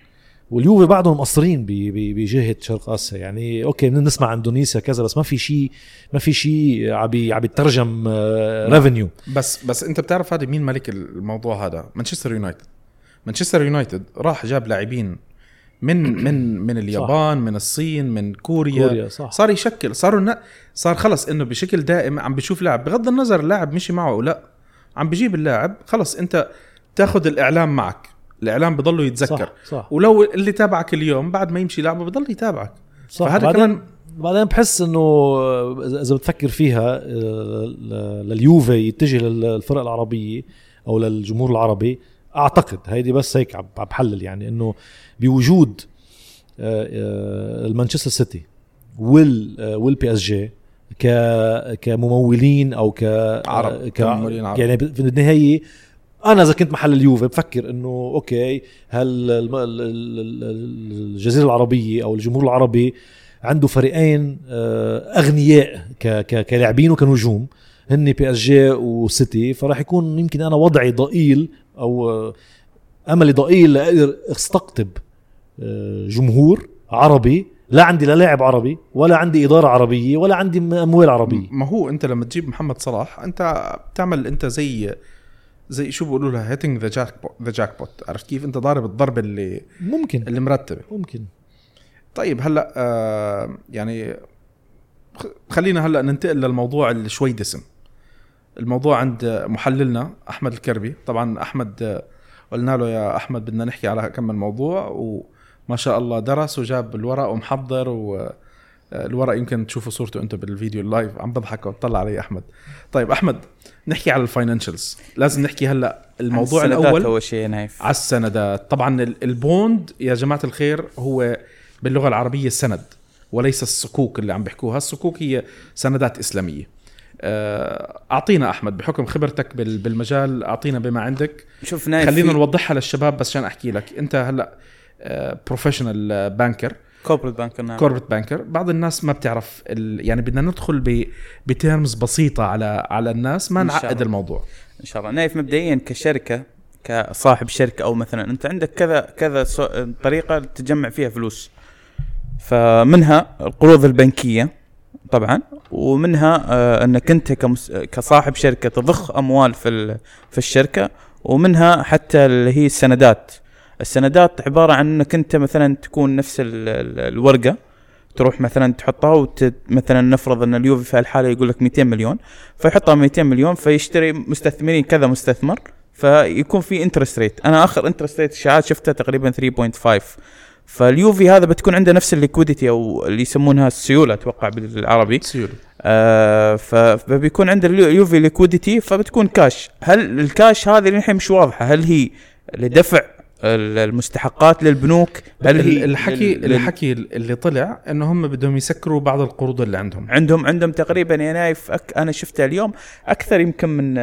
واليوفي بعدهم مقصرين بجهة شرق آسيا. يعني okay بدنا نسمع إندونيسيا كذا بس ما في شيء ما في شيء عم عم يترجم revenue بس بس أنت بتعرف هذا مين ملك الموضوع هذا؟ مانشستر يونايتد مانشستر يونايتد راح جاب لاعبين من من من اليابان من الصين من كوريا, كوريا صح. صار يشكل صاروا. صار خلص إنه بشكل دائم عم بيشوف لاعب. بغض النظر اللاعب مشي معه أو لا عم بيجيب اللاعب خلص أنت تاخذ الإعلام معك. الإعلام بضله يتذكر. صح. صح ولو اللي تابعك اليوم بعد ما يمشي لاعبه بضل يتابعك. صح. فهذا بعدين كمان بعدين بحس إنه اذا بتفكر فيها آه، لليوفي يتجه للفرق العربية أو للجمهور العربي أعتقد هيدي بس هيك عم بحلل يعني إنه بوجود آه، آه، المانشستر سيتي وال آه، والبي إس جي ك كممولين أو ك عرب، ك عرب. يعني في النهاية أنا إذا كنت محل اليوفي بفكر إنه okay هل الجزيرة العربية أو الجمهور العربي عنده فريقين أغنياء ك- ك- كلاعبين وكنجوم هن بي إس جي وسيتي فراح يكون يمكن أنا وضعي ضئيل أو املي ضئيل لاقدر استقطب آه، جمهور عربي لا عندي لا لاعب عربي ولا عندي إدارة عربية ولا عندي اموال عربيه ما هو أنت لما تجيب محمد صلاح أنت بتعمل أنت زي زي شو بيقولوا لها hitting the jack the jackpot عرفت كيف؟ أنت ضارب الضربة اللي ممكن. اللي مرتبة. ممكن. طيب هلأ آه يعني خلينا هلأ ننتقل للموضوع اللي شوي دسم. الموضوع عند محللنا أحمد الكربي. طبعا أحمد قلنا له يا أحمد بدنا نحكي على كم من موضوع وما شاء الله درس وجاب الورق ومحضر و الورق يمكن تشوفوا صورته أنتم بالفيديو ال live. عم بضحك وطلع علي أحمد. طيب أحمد نحكي على ال financials. لازم نحكي هلأ الموضوع السندات الأول أول شيء نايف. على السندات. طبعا ال- ال bond يا جماعة الخير هو باللغة العربية السند وليس الصكوك اللي عم بيحكوها الصكوك هي سندات إسلامية. أعطينا أحمد بحكم خبرتك بال- بالمجال أعطينا بما عندك. شوف نايف خلينا نوضحها للشباب بس عشان أحكي لك. أنت هلأ professional banker corporate bank نعم. corporate banker بعض الناس ما بتعرف ال... يعني بدنا ندخل ب... ب terms بسيطة على على الناس ما نعقد. الموضوع. إن شاء الله. نايف مبدئيا كشركة كصاحب شركة أو مثلا أنت عندك كذا كذا طريقة تجمع فيها فلوس. فمنها القروض البنكية. طبعا. ومنها آه انك انت كمس... كصاحب شركة تضخ أموال في. في الشركة. ومنها حتى اللي هي السندات. السندات عبارة عن أنك أنت مثلا تكون نفس ال... ال- الورقة. تروح مثلا تحطها وت... مثلا نفرض أن اليوفي في هالحالة يقول لك 200 مليون. فيحطها 200 مليون فيشتري مستثمرين كذا مستثمر. فيكون في interest rate أنا آخر interest rate اشاعات شفتها تقريبا 3.5 فاليوفي هذا بتكون عنده نفس ال liquidity أو اللي يسمونها السيولة أتوقع بالعربي. سيولة. آه فبيكون عند اليوفي liquidity فبتكون كاش. هل الكاش هذه للحين مش واضحة؟ هل هي لدفع ال- المستحقات للبنوك؟ هل هي الحكي لل- الحكي اللي طلع إنه هم بدهم يسكروا بعض القروض اللي عندهم. عندهم عندهم تقريبا يا نايف أك أنا شفتها اليوم أكثر يمكن من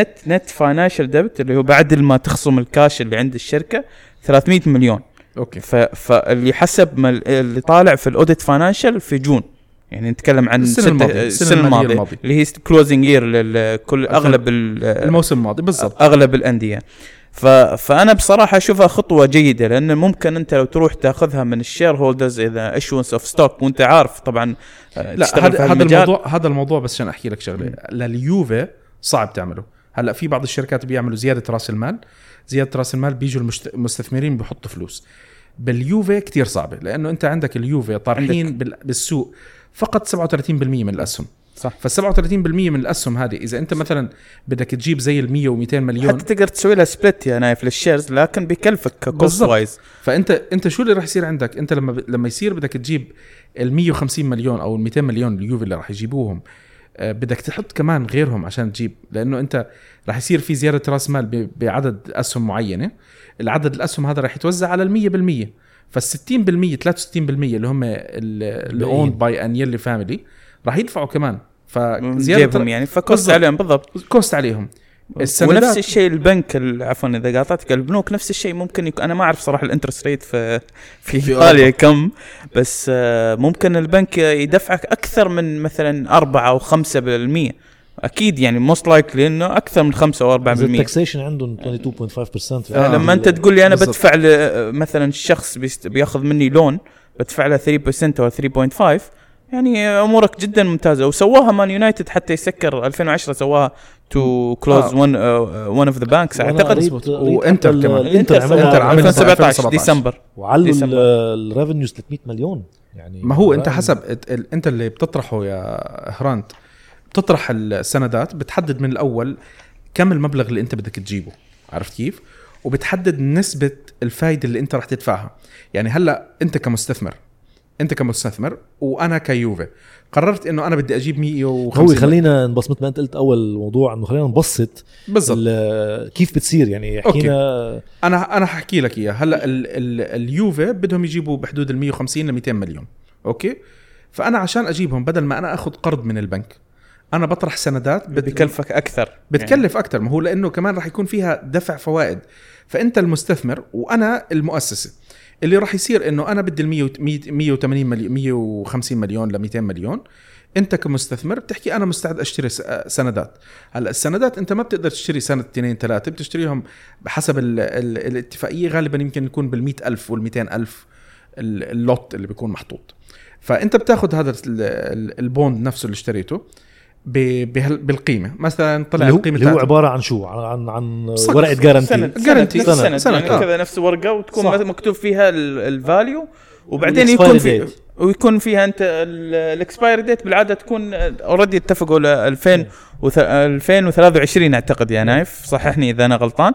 net net financial debt اللي هو بعد ما تخصم الكاش اللي عند الشركة 300 مليون. okay. ف فاللي حسب ما ال- اللي طالع في ال audit financial في June. يعني نتكلم عن الماضية، السنة المالية الماضية الماضية. اللي هي closing year لكل أغلب ال- الموسم الماضي بالضبط. أغلب الأندية. ف... فأنا بصراحة أشوفها خطوة جيدة لأن ممكن أنت لو تروح تأخذها من ال shareholders إذا issuance of stock وأنت عارف طبعا آه، لا هذا. الموضوع هذا الموضوع بس عشان أحكي لك شغلة. لليوفي صعب تعمله. هلأ في بعض الشركات بيعملوا زيادة رأس المال. زيادة رأس المال بيجوا المستثمرين بيحطوا فلوس. باليوفي كتير صعبة لأنه أنت عندك اليوفي طارحين بال- بالسوق فقط 37% من الأسهم. صح. فال 37% من الأسهم هذه إذا أنت مثلا بدك تجيب زي ال 100 و200 مليون حتى تقدر تسوي لها split يا نايف لل shares لكن بيكلفك cost. wise فأنت أنت شو اللي راح يصير عندك؟ أنت لما ب... لما يصير بدك تجيب ال 150 مليون أو ال 200 مليون اليوفي اللي راح يجيبوهم بدك تحط كمان غيرهم عشان تجيب لأنه أنت راح يصير في زيادة رأس مال. بعدد أسهم معينة. العدد الأسهم هذا راح يتوزع على ال 100% فال 60% 63% اللي هم اللي owned by Agnelli family راح يدفعوا كمان. فزيادة يعني ف cost. عليهم بالضبط. cost عليهم. ونفس الشيء البنك ال- عفوا إذا قاطعتك البنوك نفس الشيء ممكن يكون أنا ما أعرف صراحة ال interest rate في في في إيطاليا كم بس آه، ممكن البنك يدفعك أكثر من مثلا 4 أو 5% أكيد يعني most likely إنه أكثر من 5 أو 4% ال taxation عندهم 22.5% آه. لما أنت تقول لي أنا. بدفع ل- مثلا الشخص بيأخذ مني loan بدفع له 3% أو 3.5 يعني أمورك جدا ممتازة وسواها مان يونايتد حتى يسكر 2010 سواها to close. one one of the banks أعتقد ال- كمان. الانتر إنتر عملها إنتر عملها 2017 2017. ديسمبر وعلوا. ال revenues 300 مليون يعني ما هو أنت حسب أنت اللي بتطرحه يا هرانت بتطرح السندات بتحدد من الأول كم المبلغ اللي أنت بدك تجيبه عرفت كيف وبتحدد نسبة الفايدة اللي أنت رح تدفعها يعني هلأ أنت كمستثمر انت كمستثمر وأنا كيوفي. قررت انه أنا بدي أجيب 150 هو خلينا نبسط مثل ما انت قلت أول موضوع إنه خلينا نبسط بالضبط. ال- كيف بتصير يعني. حكينا أنا أنا حكي لك اياه هلأ ال ال اليوفي بدهم يجيبوا بحدود ال 150 ل 200 مليون. أوكي؟ فأنا عشان أجيبهم بدل ما أنا آخذ قرض من البنك أنا بطرح سندات بت- بكلفك أكثر. بتكلف أكثر. ما هو لأنه كمان راح يكون فيها دفع فوائد. فأنت المستثمر وأنا المؤسسة. اللي راح يصير إنه أنا بدي ال 100 180 مليون 150 مليون ل 200 مليون أنت كمستثمر بتحكي أنا مستعد أشتري سندات. هلأ السندات أنت ما بتقدر تشتري سنه اثنين ثلاثة بتشتريهم بحسب ال ال الاتفاقية غالبا يمكن يكون بال ألف وال ألف ال- ال lot اللي بيكون محطوط. فأنت بتاخذ هذا ال- ال- ال bond نفسه اللي اشتريته. بالقيمة مثلا طلع اللي هو, القيمة اللي هو عبارة عن شو عن عن ورقة guarantee سند Guarantee. سند نفس سند. سند, يعني آه. كذا نفس ورقة وتكون صح. مكتوب فيها ال value وبعدين يكون في. ويكون فيها أنت ال expire date بالعادة تكون already اتفقوا ل 2000 وث- 2023 أعتقد يا نايف صححني إذا أنا غلطان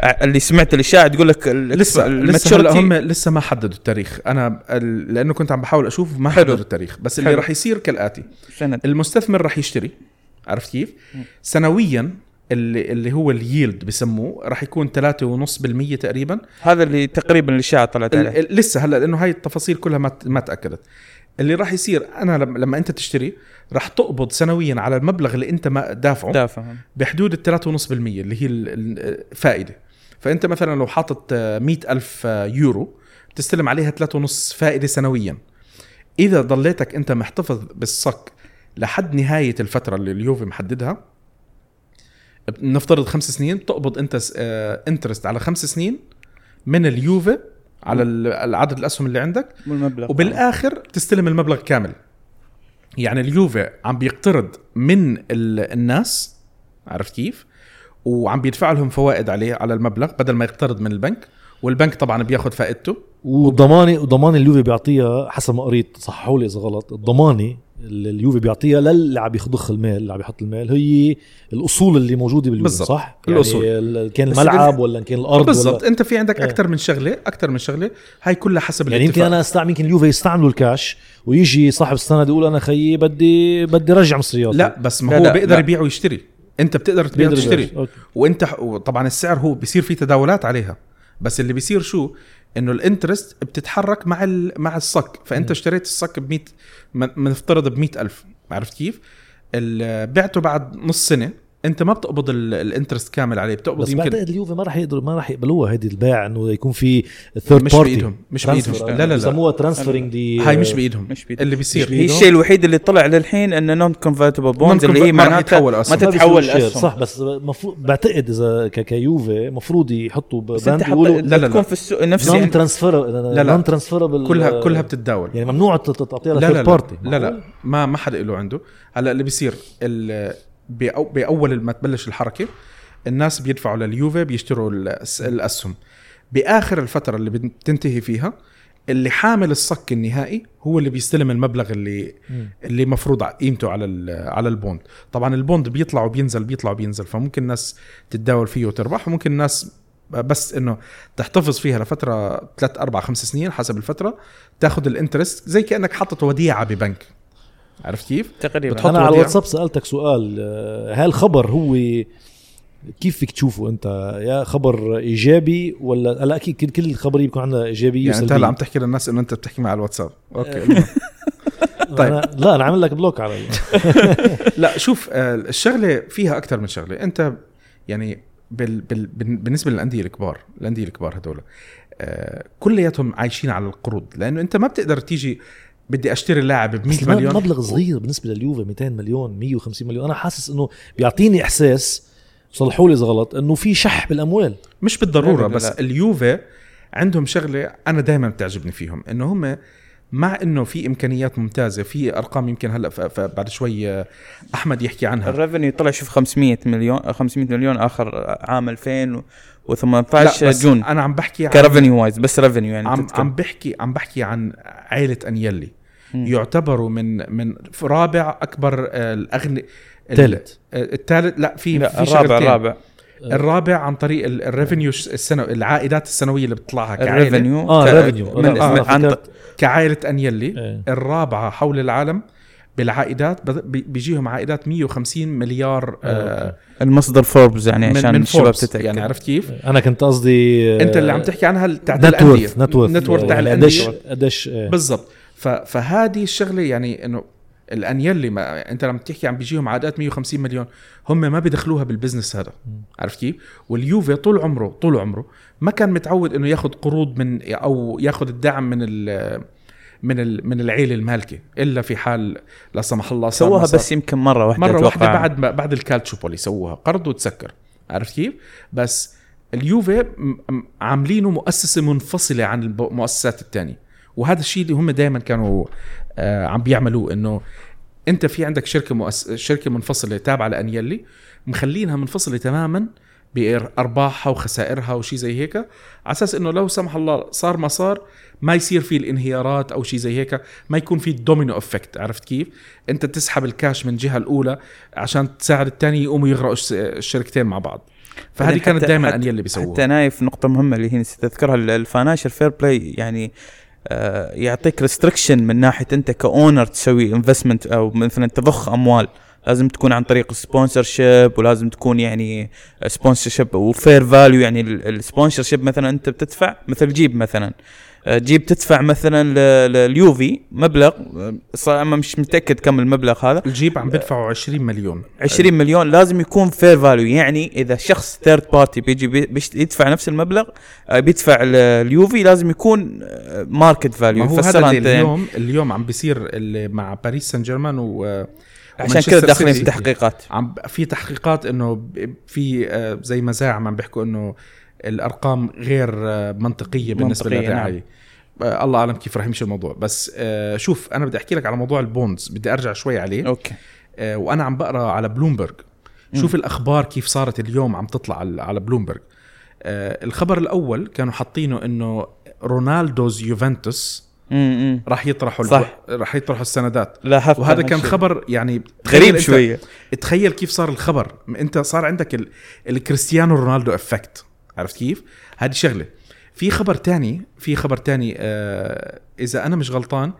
اللي سمعت الاشاعه تقول لك ال- لسه لسه هم لسه ما حددوا التاريخ. أنا لأنه كنت عم بحاول أشوف ما حلو. حددوا التاريخ بس اللي. راح يصير كالآتي. سند. المستثمر راح يشتري عرفت كيف؟ سنويا اللي اللي هو الييلد بسموه راح يكون 3.5% تقريبا. هذا اللي تقريبا الاشاعه طلعت عليه. لسه هلا لأنه هاي التفاصيل كلها ما ما تأكدت. اللي راح يصير أنا لما, لما أنت تشتري راح تقبض سنويا على المبلغ اللي أنت ما دافعه دافع بحدود ال 3.5% اللي هي ال- ال- الفائده فأنت مثلا لو حاطط آه، 100 ألف آه، يورو تستلم عليها 3.5 فائدة سنويا. إذا ضليتك أنت محتفظ بالصك لحد نهاية الفترة اللي اليوفي محددها نفترض خمس سنين تقبض أنت انترست على خمس سنين من اليوفي على ال- العدد الأسهم اللي عندك والمبلغ وبالآخر تستلم المبلغ كامل. يعني اليوفي عم بيقترض من ال- الناس عرفت كيف؟ وعم بيدفع لهم فوائد عليه على المبلغ بدل ما يقترض من البنك والبنك طبعا بياخذ فائدته وضمانه وضمان اليوفي بيعطيها حسب ما قريت صححوا لي إذا غلط الضمانه اللي اليوفي بيعطيها للي عم يخضخ المال اللي عم يحط المال هي الأصول اللي موجودة باليوفي بالضبط. صح؟ الأصول. يعني كان الملعب ولا كان الأرض بالضبط أنت في عندك إيه. أكثر من شغلة أكثر من شغلة هاي كلها حسب يعني يمكن. أنا استعمل يمكن اليوفي يستعملوا الكاش ويجي صاحب السند يقول أنا خيي بدي بدي رجع مصرياتي لا بس ما لا، هو لا، بيقدر لا. يبيع ويشتري انت بتقدر تبيع. okay. وانت طبعا السعر هو بيصير في تداولات عليها. بس اللي بيصير شو؟ إنه ال interest بتتحرك مع ال- مع الصك. فأنت اشتريت الصك ب 100 بنفترض ب 100000 عرفت كيف؟ بعته بعد نص سنة. أنت ما بتقبض ال- ال interest كامل عليه بتقبض بس يمكن بعتقد اليوفي ما راح يقدروا ما راح يقبلوها هيدي البيع إنه يكون في third مش party بإيدهم، مش بإيدهم. لا، لا، لا. بسموها transferring دي هاي مش بإيدهم مش بإيدهم. اللي بيصير هي. الشيء الوحيد اللي طلع للحين إنه non convertible bonds اللي هي ما راح معناتها يتحول ما تتحول اسهم صح بس مفروض بعتقد إذا ك- كيوفي مفروض يحطوا بس يقولوا لا، لا. تكون في السوق نفس non يعني transfer لا. non transferable كلها كلها بتتداول يعني ممنوع تعطيها لا لا ل third لا, party لا لا ما ما حدا له عنده هلأ اللي بيصير ال- بأو بأول ما تبلش الحركة الناس بيدفعوا لليوفي بيشتروا الأسهم. بآخر الفترة اللي بتنتهي فيها اللي حامل الصك النهائي هو اللي بيستلم المبلغ اللي مم. اللي مفروض قيمته على على ال bond. طبعا ال bond بيطلع وبينزل بيطلع وبينزل فممكن الناس تتداول فيه وتربح وممكن الناس بس إنه تحتفظ فيها لفترة 3 4 5 سنين حسب الفترة تاخذ ال interest زي كأنك حاطط وديعة ببنك. عرفت كيف؟ تقريبا. بتحط أنا على. الواتساب سألتك سؤال آه، هالخبر هو كيف فيك تشوفه أنت؟ يا خبر إيجابي ولا؟ هلا أكيد كل كل الخبرية بيكون عندها إيجابية يعني أنت هلا عم تحكي للناس إنه أنت بتحكي مع الواتساب. أوكي. طيب. أنا لا أنا عامل لك block على ال- لا شوف آه، الشغلة فيها أكثر من شغلة. أنت يعني بال بال بال- بالنسبة للأندية الكبار الأندية الكبار هدول آه، كلياتهم عايشين على القروض. لأنه أنت ما بتقدر تيجي بدي أشتري اللاعب ب 100 مليون. مبلغ صغير بالنسبة لليوفي 200 مليون 150 مليون. أنا حاسس إنه بيعطيني إحساس صلحوا لي إذا غلط إنه في شح بالأموال. مش بالضرورة بس لا. اليوفي عندهم شغلة أنا دائما بتعجبني فيهم إنه هم مع إنه في إمكانيات ممتازة في أرقام يمكن هلأ بعد شوي آه، أحمد يحكي عنها. ال revenue طلع شوف 500 مليون 500 مليون آخر عام 2000 و18 جون. أنا عم بحكي عن ك revenue wise بس revenue يعني عم عم بحكي عم بحكي عن عائله أنيلي. يعتبروا من من رابع أكبر آه، الاغني الثالث الثالث آه، لا في لا في الرابع الرابع. الرابع عن طريق ال revenue السنوي العائدات السنوية اللي بتطلعها كعائلة. ال revenue آه revenue من آه عن كعائلة أنيلي. الرابعة حول العالم بالعائدات بيجيهم عائدات 150 مليار آه المصدر فوربس يعني عشان من الشباب تتأكد. يعني عرفت كيف؟ أنا كنت قصدي أنت اللي عم تحكي عنها تاعت نت الأندية. worth net worth net worth تاع يعني الأندية. قديش قديش آه. بالضبط. ف- فهذه الشغلة يعني إنه الانيلي ما أنت لما تحكي عم بيجيهم عائدات 150 مليون هم ما بيدخلوها بال business هذا. عرفت كيف؟ واليوفي طول عمره طول عمره ما كان متعود إنه ياخذ قروض من أو ياخذ الدعم من ال من من العيلة المالكة إلا في حال لا سمح الله سووها. بس يمكن مرة واحدة مرة واحدة. بعد ما بعد الكالتشوبولي سووها قرض وتسكر عرفت كيف بس اليوفي عاملينه مؤسسة منفصلة عن المؤسسات الثانية وهذا الشيء اللي هم دائما كانوا آه عم بيعملوه إنه أنت في عندك شركة مؤس... شركة منفصلة تابعة لانيلي مخلينها منفصلة تماما بأرباحها وخسائرها وشيء زي هيك على أساس إنه لو سمح الله صار ما صار ما يصير في الانهيارات أو شيء زي هيك ما يكون في ال domino effect عرفت كيف؟ أنت تسحب الكاش من الجهه الأولى عشان تساعد الثاني يقوموا يغرقوا الش- الشركتين مع بعض. فهذه بعدين كانت دائما انيلي اللي بيسووها. حتى نايف نقطة مهمة اللي هي نسيت أذكرها ال financial fair play يعني آه يعطيك restriction من ناحية أنت ك owner تسوي investment أو مثلا تضخ أموال. لازم تكون عن طريق ال sponsorship ولازم تكون يعني sponsorship و fair value يعني ال sponsorship مثلا أنت بتدفع مثل جيب مثلا. جيب تدفع مثلا لليوفي مبلغ آه، ما مش متأكد كم المبلغ هذا. الجيب عم بدفعوا 20 مليون. 20 مليون لازم يكون fair value يعني إذا شخص third party بيجي يدفع نفس المبلغ آه، بيدفع ل- اليوفي لازم يكون market value ما هو هذا اليوم اليوم عم بيصير مع باريس سان جيرمان و عشان كذا داخلين في. تحقيقات. عم في تحقيقات إنه في آه، زي مزاعم عم بيحكوا إنه الأرقام غير آه، منطقية بالنسبة منطقية، للرعايه آه، الله أعلم كيف رح يمشي الموضوع. بس آه، شوف أنا بدي أحكي لك على موضوع ال bonds بدي أرجع شوي عليه. أوكي. آه، وأنا عم بقرأ على بلومبرج شوف الأخبار كيف صارت اليوم عم تطلع على- بلومبرج آه، الخبر الأول كانوا حاطينه إنه Ronaldo's Juventus راح يطرحوا صح. راح يطرحوا السندات. لاحظت وهذا كان هالشيء. خبر يعني غريب شوية. تخيل كيف صار الخبر. أنت صار عندك ال... ال Cristiano Ronaldo effect. عرفت كيف؟ هذه شغلة. في خبر تاني في خبر تاني آه إذا أنا مش غلطان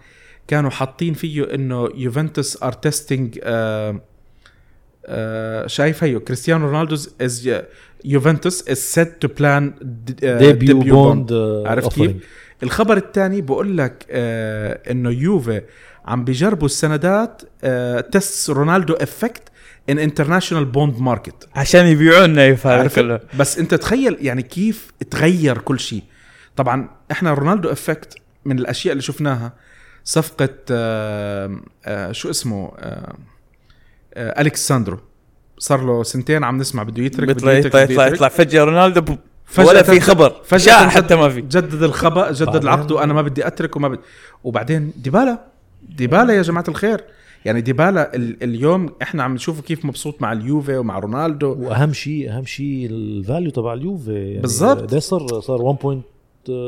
كانوا حاطين فيه إنه Juventus are testing آه آه شايف هيو Cristiano Ronaldo's Juventus is set to plan debut bond عرفت كيف؟ الخبر الثاني بقول لك آه إنه يوفي عم بيجربوا السندات آه test Ronaldo effect in international bond market عشان يبيعون نايف هذا كله. عرفت بس انت تخيل يعني كيف تغير كل شيء. طبعا إحنا Ronaldo effect من الأشياء اللي شفناها صفقة آه آه شو اسمه؟ آه آه الكس ساندرو صار له سنتين عم نسمع بده يترك بده يترك يطلع يطلع. يطلع. فجأة رونالدو ب- فجأة ولا في خبر. فجأة حتى ما في. جدد الخبر جدد العقد وأنا ما بدي أترك وما بدي وبعدين ديبالا. ديبالا يا جماعة الخير. يعني ديبالا ال... اليوم إحنا عم نشوفه كيف مبسوط مع اليوفي ومع رونالدو. وأهم شيء أهم شيء ال value تبع اليوفي. يعني بالضبط. ده صار صار 1. point-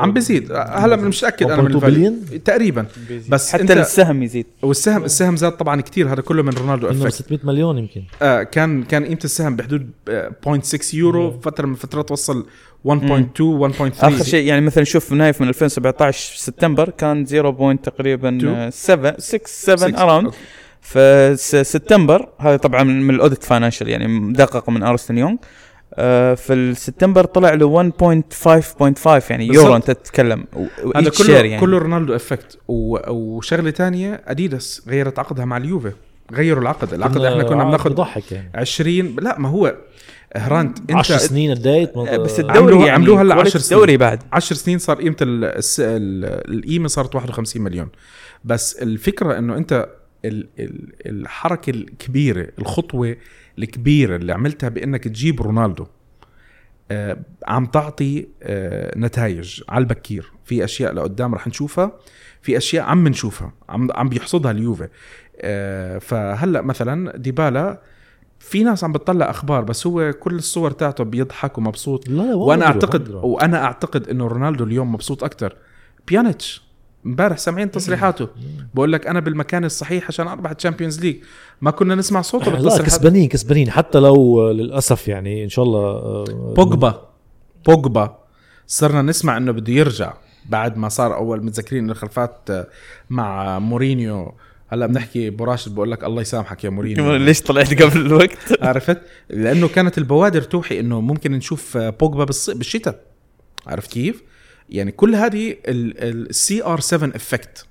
عم بيزيد. هلا مش متأكد أنا من 1.2 ال value billion؟ تقريبا. بس حتى انت السهم يزيد. والسهم السهم زاد طبعا كتير. هذا كله من رونالدو effect 600 مليون يمكن. آه كان كان قيمة السهم بحدود آه 0.6 يورو فترة من فترات وصل 1.2 1.3 آخر شيء يعني مثلا شوف نايف من 2017 سبتمبر كان 0. point تقريبا 7 6 7 around في س- سبتمبر هذا طبعا من ال audited financial يعني مدقق من Ernst & Young آه، في السبتمبر طلع له 1.5.5 يعني يورو. أنت تتكلم هذا كله يعني كله رونالدو effect. وشغله تانية اديداس غيرت عقدها مع اليوفي غيروا العقد العقد إحنا كنا بناخذ بضحك يعني 20 لا ما هو هرانت أنت 10 سنين قديت آه، بس عملوها- الدوري يعني عملوها هلا quality 10 سنين. الدوري بعد 10 سنين صار قيمة القيمة صارت 51 مليون بس الفكرة إنه أنت. الحركة الكبيرة الخطوة الكبيرة اللي عملتها بإنك تجيب رونالدو آه عم تعطي آه نتائج على البكير. في أشياء لقدام رح نشوفها في أشياء عم نشوفها عم عم بيحصدها اليوفي. آه فهلأ مثلا ديبالا في ناس عم بتطلع أخبار بس هو كل الصور تاعته بيضحك ومبسوط. لا وأنا اعتقد. وأنا أعتقد إنه رونالدو اليوم مبسوط أكثر بيانيتش. امبارح سامعين تصريحاته. بقول لك أنا بالمكان الصحيح عشان أربح ال Champions League ما كنا نسمع صوته لا بالتصريحات. كسبانين كسبانين. حتى لو للأسف يعني إن شاء الله آه، بوجبا بوجبا. صرنا نسمع إنه بده يرجع بعد ما صار أول متذكرين الخلافات آه، مع مورينيو. هلا بنحكي أبو راشد بقول لك الله يسامحك يا مورينيو. ليش طلعت قبل الوقت؟ عرفت؟ لأنه كانت البوادر توحي إنه ممكن نشوف آه، بوجبا بالص- بالشتاء. عرفت كيف؟ يعني كل هذه ال CR7 effect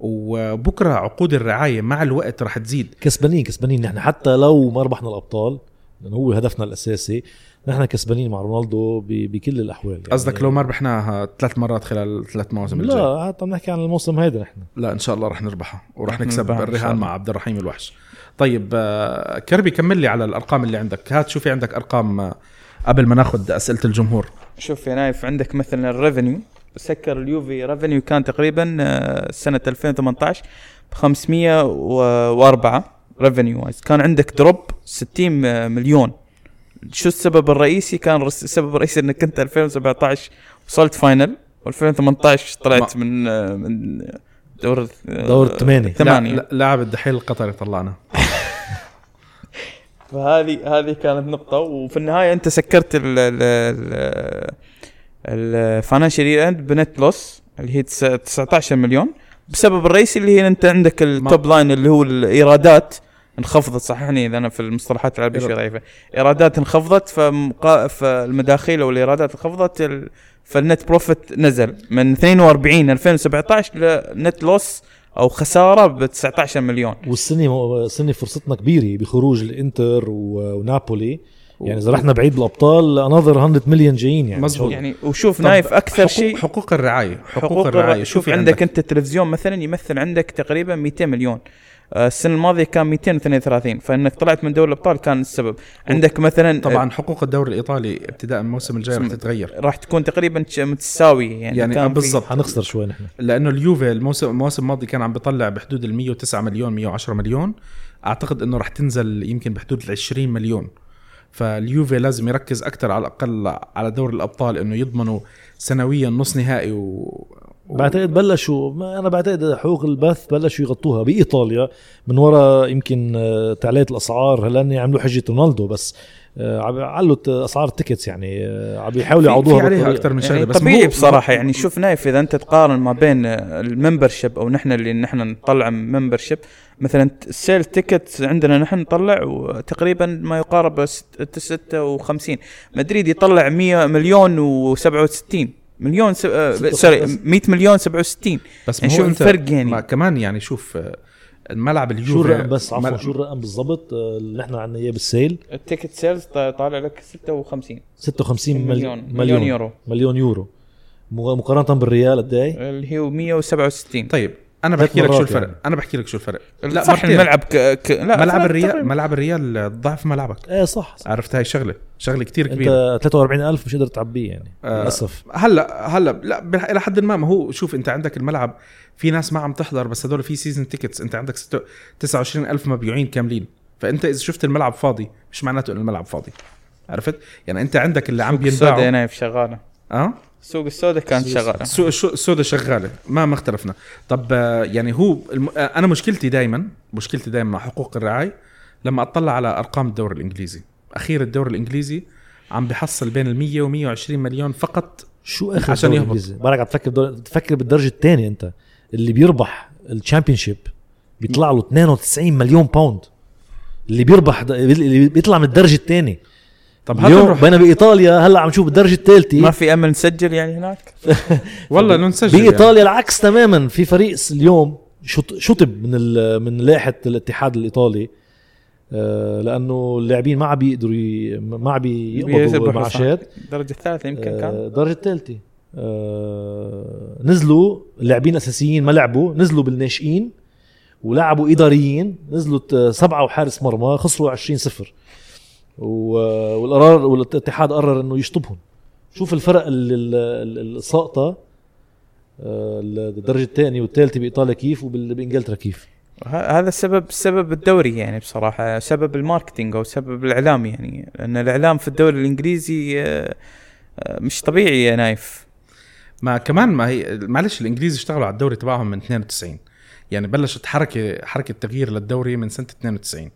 وبكرة عقود الرعاية مع الوقت رح تزيد. كسبانين كسبانين. نحن حتى لو ما ربحنا الأبطال لأنه هو هدفنا الأساسي نحن كسبانين مع رونالدو ب- بكل الأحوال. يعني قصدك لو ما ربحناها ثلاث مرات خلال ثلاث مواسم الجايه لا حتى بنحكي عن الموسم هيدا نحن. لا إن شاء الله رح نربحها ورح رح نكسب الرهان. مع عبد الرحيم الوحش. طيب آه، كربي كمل لي على الأرقام اللي عندك. هات شوفي عندك أرقام آه، قبل ما ناخذ أسئلة الجمهور. شوف يا نايف عندك مثلا ال revenue سكر اليوفي revenue كان تقريبا آه، سنة 2018 ب 504 revenue wise كان عندك drop 60 مليون. شو السبب الرئيسي؟ كان السبب الرئيسي إنك انت 2017 وصلت final و2018 طلعت من آه، من دور آه، دور الثمانية. ثمانية. لا- لاعب الدحيل القطري طلعنا. فهذه هذه كانت نقطة. وفي النهاية أنت سكرت ال ال ال financial year end ب net loss اللي هي تس- 19 مليون. بسبب الرئيسي اللي هي أنت عندك ال top line اللي هو الإيرادات انخفضت. صححني إذا أنا في المصطلحات العربية شوي ضعيفة. إيرادات انخفضت فمقا... فالمداخيل أو الإيرادات انخفضت ال... فال net profit نزل من 42 2017 ل net loss أو خسارة ب 19 مليون. والسنة السنة فرصتنا كبيرة بخروج الإنتر ونابولي. يعني إذا رحنا بعيد بالابطال انذر 100 مليون جايين يعني. مزبوط. يعني وشوف نايف أكثر شيء حقوق الرعاية حقوق, حقوق الرعاية. شوف في عندك. أنت التلفزيون مثلا يمثل عندك تقريبا 200 مليون. السنة الماضية كان 232 فإنك طلعت من دوري الأبطال كان السبب. عندك مثلا طبعا حقوق الدوري الإيطالي ابتداء من الموسم الجاي رح اسم- تتغير. آه، راح تكون تقريبا ش- متساوي يعني, يعني آه بالضبط. حنخسر شوي نحن. لأنه اليوفي الموسم الموسم الماضي كان عم بيطلع بحدود ال 109 مليون 110 مليون. أعتقد إنه رح تنزل يمكن بحدود ال 20 مليون. فاليوفي لازم يركز أكثر على الأقل على دوري الأبطال إنه يضمنوا سنويا نص نهائي و... بعتقد بلشوا ما أنا بعتقد حقوق البث بلشوا يغطوها بإيطاليا من وراء يمكن آه، تعليق الأسعار. لأن يعملوا حجة رونالدو بس آه، عم علوا أسعار ال tickets يعني آه، عم بيحاولوا في, يعوضوها في عليها. أكثر من شغلة يعني بس طبيعي بصراحة. يعني شوف نايف إذا أنت تقارن ما بين ال membership أو نحن اللي نحن نطلع membership مثلا ال sale ticket عندنا نحن نطلع تقريبا ما يقارب ست- 56 مدريد يطلع 100 مليون و67 مليون س... آه، sorry وخمسين. 100 مليون 67 بس يعني شوف الفرق يعني. ما كمان يعني شوف آه، الملعب اليوفي شو الرقم بس؟ عفوا مل- شو الرقم بالضبط؟ آه، اللي نحن عندنا إياه بال sale. ال ticket sales طالع لك 56 56 مليون مليون. مليون يورو. مليون يورو. مقارنة بالريال قد إيه؟ اللي هو 167 طيب أنا بحكي لك شو الفرق. يعني. أنا بحكي لك شو الفرق. لا صح. الملعب ك... ك... لا ملعب الريال. ملعب الريال ضعف ملعبك. إيه صح, صح. عرفت هاي شغله شغلة كتير أنت كبيرة. 43000 مش قادر تعبيه يعني آه. للأسف. هلا هلا لا بح- إلى حد ما ما هو شوف أنت عندك الملعب في ناس ما عم تحضر بس هدول في season tickets أنت عندك ستة- 29000 مبيوعين كاملين. فأنت إذا شفت الملعب فاضي مش معناته انه الملعب فاضي. عرفت؟ يعني أنت عندك اللي عم بينباعوا نايف شغالة؟ آه؟ سوق السوداء كانت شغاله السوق الشو- السودا شغالة. ما ما اختلفنا. طب آه، يعني هو الم... آه، أنا مشكلتي دائما مشكلتي دائما مع حقوق الرعاية لما أطلع على أرقام الدوري الإنجليزي. أخير الدوري الإنجليزي عم بحصل بين ال 100 و 120 مليون فقط شو اخر عشان يهبط. بالك عم تفكر بدور... تفكر بالدرجة الثانية أنت. اللي بيربح ال Championship بيطلع له 92 مليون pound اللي بيربح. اللي بيطلع من الدرجة الثانية. طب هلا اليوم نروح بينا بإيطاليا هلأ عم نشوف الدرجه ما الثالثه في أمل نسجل يعني هناك؟ والله انه نسجل بإيطاليا العكس تماما. في فريق اليوم شط... شطب من ال... من لائحة الاتحاد الإيطالي آه لأنه اللاعبين ما عم بيقدروا. ما عم بيقبضوا. معاشات الدرجه الثالثة يمكن كان. آه، الدرجه الثالثه آه نزلوا اللاعبين الأساسيين ما لعبوا نزلوا بالناشئين ولعبوا إداريين نزلوا سبعة وحارس مرمى خسروا 20 صفر. والقرار والاتحاد قرر إنه يشطبهم. شوف الفرق ال- ال- ال- الساقطة آه، الدرجة الثانية والثالثة بإيطاليا كيف وبانجلترا كيف. ه- هذا السبب سبب الدوري يعني بصراحة سبب ال marketing أو سبب الإعلام يعني. لأن الإعلام في الدوري الإنجليزي آه، آه، مش طبيعي يا نايف. ما كمان ما هي معلش الإنجليز اشتغلوا على الدوري تبعهم من 92 يعني بلشت حركه حركة تغيير للدوري من سنة 92 آه،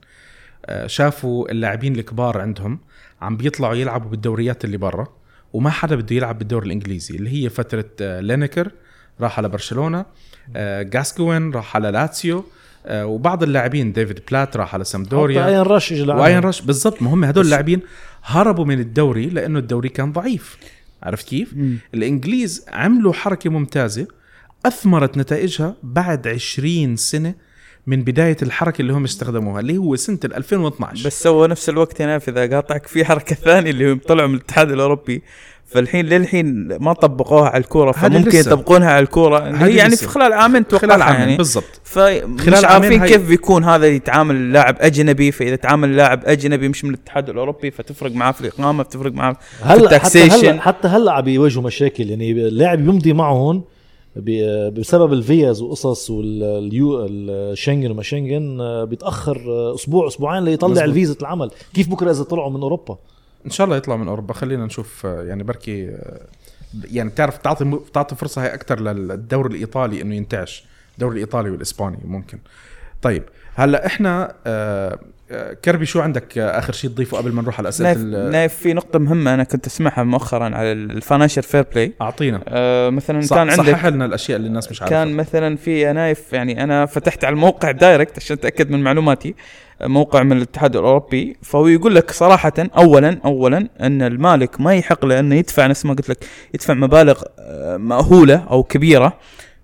شافوا اللاعبين الكبار عندهم عم بيطلعوا يلعبوا بالدوريات اللي برا وما حدا بده يلعب بالدوري الإنجليزي اللي هي فترة آه، لينيكر راح على برشلونة آه، جاسكوين راح على لاتسيو آه، وبعض اللاعبين ديفيد بلات راح على سامبدوريا ايان رش اجى. وايان رش بالضبط ما هم هدول اللاعبين هربوا من الدوري لأنه الدوري كان ضعيف عرفت كيف؟ الإنجليز عملوا حركة ممتازة أثمرت نتائجها بعد 20 سنة من بداية الحركة اللي هم استخدموها اللي هو سنة ال 2012 بس سووا نفس الوقت يا نايف اذا قاطعك في حركة ثانية اللي هم طلعوا من الاتحاد الأوروبي فالحين للحين ما طبقوها على الكورة فممكن. يطبقونها على الكورة هي يعني لسه. في خلال عامين خلال توقعها عامين يعني بالضبط فمش خلال عامين عارفين كيف بيكون هذا يتعامل لاعب أجنبي فإذا تعامل لاعب أجنبي مش من الاتحاد الأوروبي فتفرق معاه في الإقامة بتفرق معاه حتى ال taxation. هلا حتى هلا عم بيواجهوا مشاكل يعني اللاعب يمضي معهم بسبب الفيز وقصص واليو الشنغن وما شنغن آه، بيتأخر أسبوع أسبوعين ليطلع. الفيزا العمل. كيف بكرة إذا طلعوا من أوروبا؟ إن شاء الله يطلع من أوروبا. خلينا نشوف يعني بركي يعني بتعرف تعطي تعطي فرصة هي أكثر للدوري الإيطالي إنه ينتعش. الدوري الإيطالي والإسباني ممكن. طيب هلأ إحنا آه، كربي شو عندك؟ آه، آخر شيء تضيفه قبل ما نروح على أسئلة نايف, نايف في نقطة مهمة أنا كنت أسمعها مؤخرا على ال financial fair play. أعطينا. آه مثلا صح كان عندك صحح لنا الأشياء اللي الناس مش عارفة. كان مثلا في يا نايف يعني أنا فتحت على الموقع direct عشان أتأكد من معلوماتي موقع من الاتحاد الأوروبي. فهو يقول لك صراحة اولا اولا أن المالك ما يحق له انه يدفع نفس ما قلت لك يدفع مبالغ آه، مهولة أو كبيرة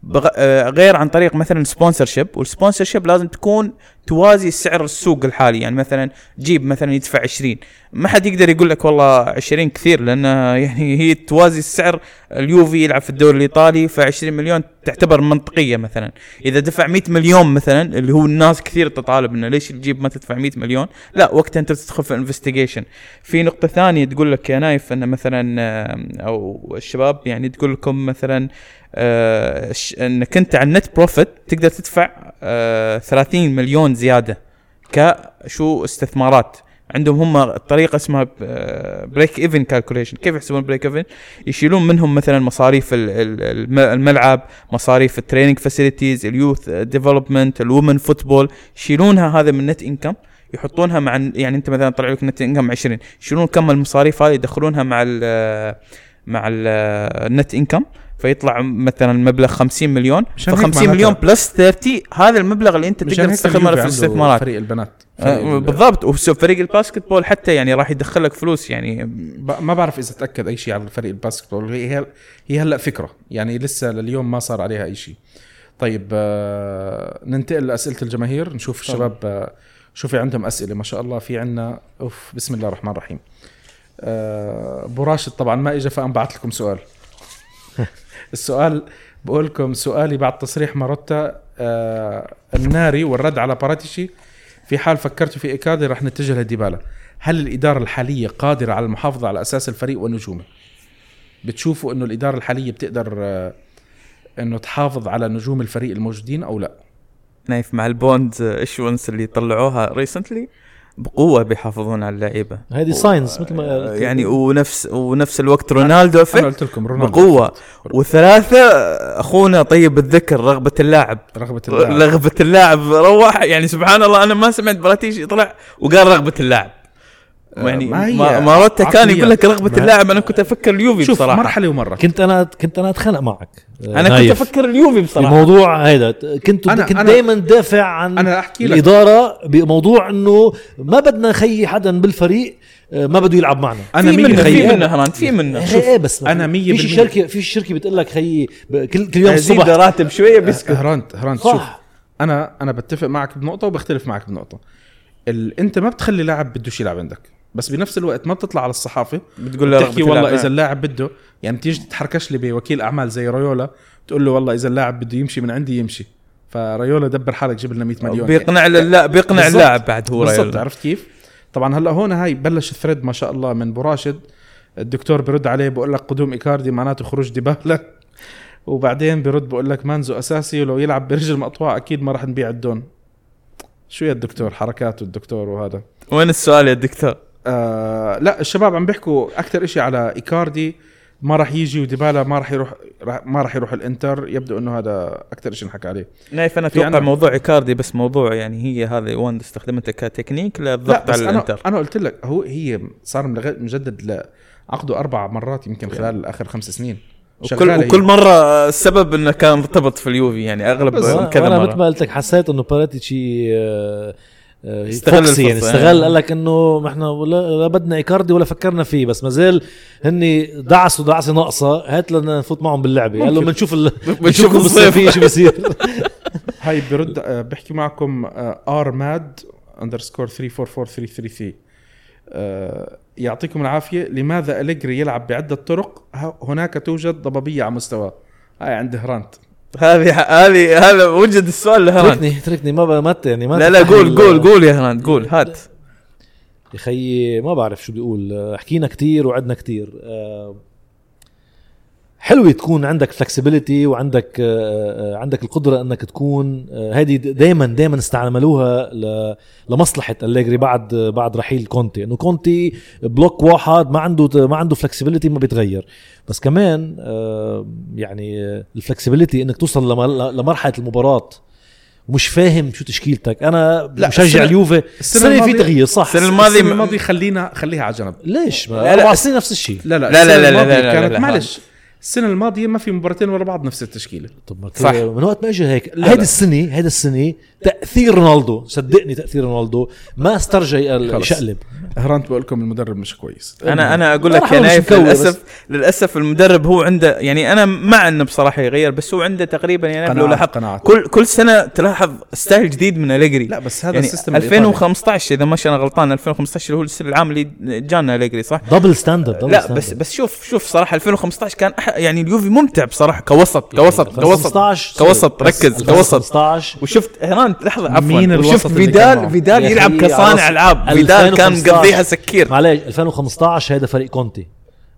بغ... آه، غير عن طريق مثلا sponsorship وال sponsorship لازم تكون توازي سعر السوق الحالي. يعني مثلا جيب مثلا يدفع 20 ما حد يقدر يقول لك والله 20 كثير لأن يعني هي توازي السعر. اليوفي يلعب في الدوري الإيطالي ف 20 مليون تعتبر منطقية مثلا. إذا دفع 100 مليون مثلا اللي هو الناس كثير تطالب انه ليش الجيب ما تدفع 100 مليون؟ لا وقتها أنت تدخل في investigation في نقطة ثانية تقول لك يا نايف انه مثلا أو الشباب يعني تقول لكم مثلا انك انت على ال net profit تقدر تدفع آه، 30 مليون زيادة كشو استثمارات. عندهم هم طريقة اسمها break even calculation كيف يحسبون break even يشيلون منهم مثلا مصاريف ال- ال- الم- الملعب مصاريف ال training facilities ال youth development ال women football. يشيلونها هذا من net income يحطونها مع يعني أنت مثلا طلع لك net income 20 يشيلون كم المصاريف هذه يدخلونها مع ال مع ال- ال net income فيطلع مثلا مبلغ 50 مليون. ف مشان هيك 50 معناتها- مليون plus 30 هذا المبلغ اللي انت تقدر اليوفي في الاستثمارات. فريق البنات. فريق آه، ال- بالضبط. وفريق ال basketball حتى يعني راح يدخل لك فلوس يعني. ما بعرف إذا تأكد أي شيء على الفريق ال basketball. هي هي هلا فكرة. يعني لسه لليوم ما صار عليها أي شيء. طيب آه ننتقل لأسئلة الجماهير. نشوف الشباب آه شو في عندهم أسئلة. ما شاء الله في عندنا أوف بسم الله الرحمن الرحيم. آه ابو راشد طبعا ما اجى فأنا بعت لكم سؤال. السؤال بقول لكم سؤالي بعد تصريح ماروتا آه الناري والرد على باراتيشي في حال فكرتوا في ايكاردي رح نتجه لديبالا. هل الإدارة الحالية قادرة على المحافظة على أساس الفريق ونجومه؟ بتشوفوا إنه الإدارة الحالية بتقدر آه، إنه تحافظ على نجوم الفريق الموجودين أو لا؟ نايف مع البوند ايشونس اللي طلعوها ريسنتلي بقوة بيحافظون على اللعيبة. هذه ساينس مثل ما قلت. يعني ونفس ونفس الوقت رونالدو أنا افكت قلت لكم رونالدو بقوة. وثلاثة أخونا طيب الذكر رغبة اللاعب. رغبة اللاعب. رغبة اللاعب روح. يعني سبحان الله أنا ما سمعت براتيشي طلع وقال رغبة اللاعب. يعني ما هي ما ماروتا كان. يقول لك رغبة اللاعب أنا كنت أفكر اليوفي شوف بصراحة. مرحلة ومرة. كنت أنا كنت أنا أتخانق معك. أنا كنت نايف. أفكر اليوفي بصراحة. بموضوع هيدا. كنت أنا- كنت أنا- دائما دافع عن أنا أحكي لك. الإدارة بموضوع إنه ما بدنا نخلي حدا بالفريق آه، ما بده يلعب معنا. أنا في منه في. منه. هران في منه. إيه إيه بس أنا مية في بالمية. شركه في شركة بتقول لك خيي كل كل يوم الصبح. راتب شوية بيسكت هرانت هرانت شوف. صح أنا أنا بتفق معك بنقطة وبختلف معك بنقطة. ال... أنت ما بتخلي لاعب بدوش يلعب عندك. بس بنفس الوقت ما بتطلع على الصحافة بتقول له بتحكي والله. إذا اللاعب بده يعني تيجي تتحركش لي بوكيل أعمال زي ريولا تقول له والله إذا اللاعب بده يمشي من عندي يمشي فريولا دبر حالك جيب لنا 100 مليون بيقنع لا بيقنع. اللاعب بعد هو بالضبط. عرفت كيف؟ طبعا هلأ هون هاي بلش ال thread ما شاء الله من ابو راشد الدكتور برد عليه بقول لك قدوم إيكاردي معناته خروج ديبالا وبعدين برد بقول لك مانزو أساسي ولو يلعب برجل مقطوعة أكيد ما راح نبيع الدون شو يا الدكتور حركاته الدكتور وهذا وين السؤال يا دكتور؟ آه لا الشباب عم بيحكوا أكثر شيء على إيكاردي. ما راح يجي وديبالا ما راح يروح ما راح يروح الإنتر. يبدو إنه هذا أكثر شيء انحكى عليه. نايف أنا في أتوقع موضوع إيكاردي بس موضوع يعني هي هذا one استخدمته كتكنيك لا للضغط على الإنتر. أنا قلت لك هو هي صار ملغ- مجدد عقده أربع مرات يمكن خلال آخر خمس سنين. وكل. وكل مرة السبب إنه كان مرتبط في اليوفي يعني أغلب كذا أنا مثل مره ما قلت لك حسيت إنه باراتيتشي آه، استغل فوكسي يعني. استغل يعني. قال لك إنه ما إحنا ولا, لا بدنا إيكاردي ولا فكرنا فيه بس ما زال هن دعسوا دعسه ناقصة هات لنا نفوت معهم باللعبة. قال له. بنشوف. بنشوف بالصيفيه شو بصير. هاي برد آه، بحكي معكم ار ماد اندرسكور 344333 آه، يعطيكم العافية. لماذا إليجري يلعب بعدة طرق؟ ه- هناك توجد ضبابية على مستواه هاي عند هرانت. هذه هذه هذا وجد السؤال لهران. تركني تركني ما ب- ما ت- يعني ما لا لا قول قول قول يا هران قول هات. يا خيي ما بعرف شو بيقول. آه، حكينا كتير وعدنا كتير. آه، حلوة تكون عندك flexibility وعندك آه، آه، عندك القدرة انك تكون هذه دائما دائما استعملوها ل- لمصلحة أليجري بعد بعد رحيل كونتي انه كونتي block واحد ما عنده ما عنده flexibility ما بيتغير بس كمان آه، يعني الفلكسبيليتي انك توصل لم- لمرحلة المباراة ومش فاهم شو تشكيلتك أنا لا، مشجع السنة- اليوفي السنة السنة في الماضية- تغيير صح السنة الماضية السنة م- الماضية خلينا خليها على جنب ليش ما لا، لا، الس- سنين نفس الشيء لا لا لا، السنة لا، لا، الماضية لا، لا، كانت لا، معلش السنة الماضية ما في مباراتين ورا بعض نفس التشكيلة طب ما صح. من وقت ما اجى هيك هيدي. السنة هيدي السنة تأثير رونالدو. صدقني تأثير رونالدو. ما استرجع خلص. يشقلب هرانت بقول لكم المدرب مش كويس. أنا أنا أقول أنا لك يا نايف مكوي للاسف للأسف المدرب هو عنده يعني أنا مع إنه بصراحة يغير بس هو عنده تقريبا يعني لو قناعات لاحظت كل كل سنة تلاحظ style جديد من أليجري. لا بس هذا يعني ال system الإيطالي. 2015 إذا مش أنا غلطان 2015 اللي هو السنة العام اللي جانا أليجري صح؟ double standard لا. بس بس شوف شوف صراحة 2015 كان أح يعني اليوفي ممتع بصراحة كوسط كوسط كوسط 2015 كوسط ركز كوسط. 2015 وشفت هران لحظة عفوا. مين الوسط كان فيدال؟ فيدال يلعب كصانع ألعاب. فيدال كان 2015 مقضيها سكير. معلش 2015 هذا فريق كونتي.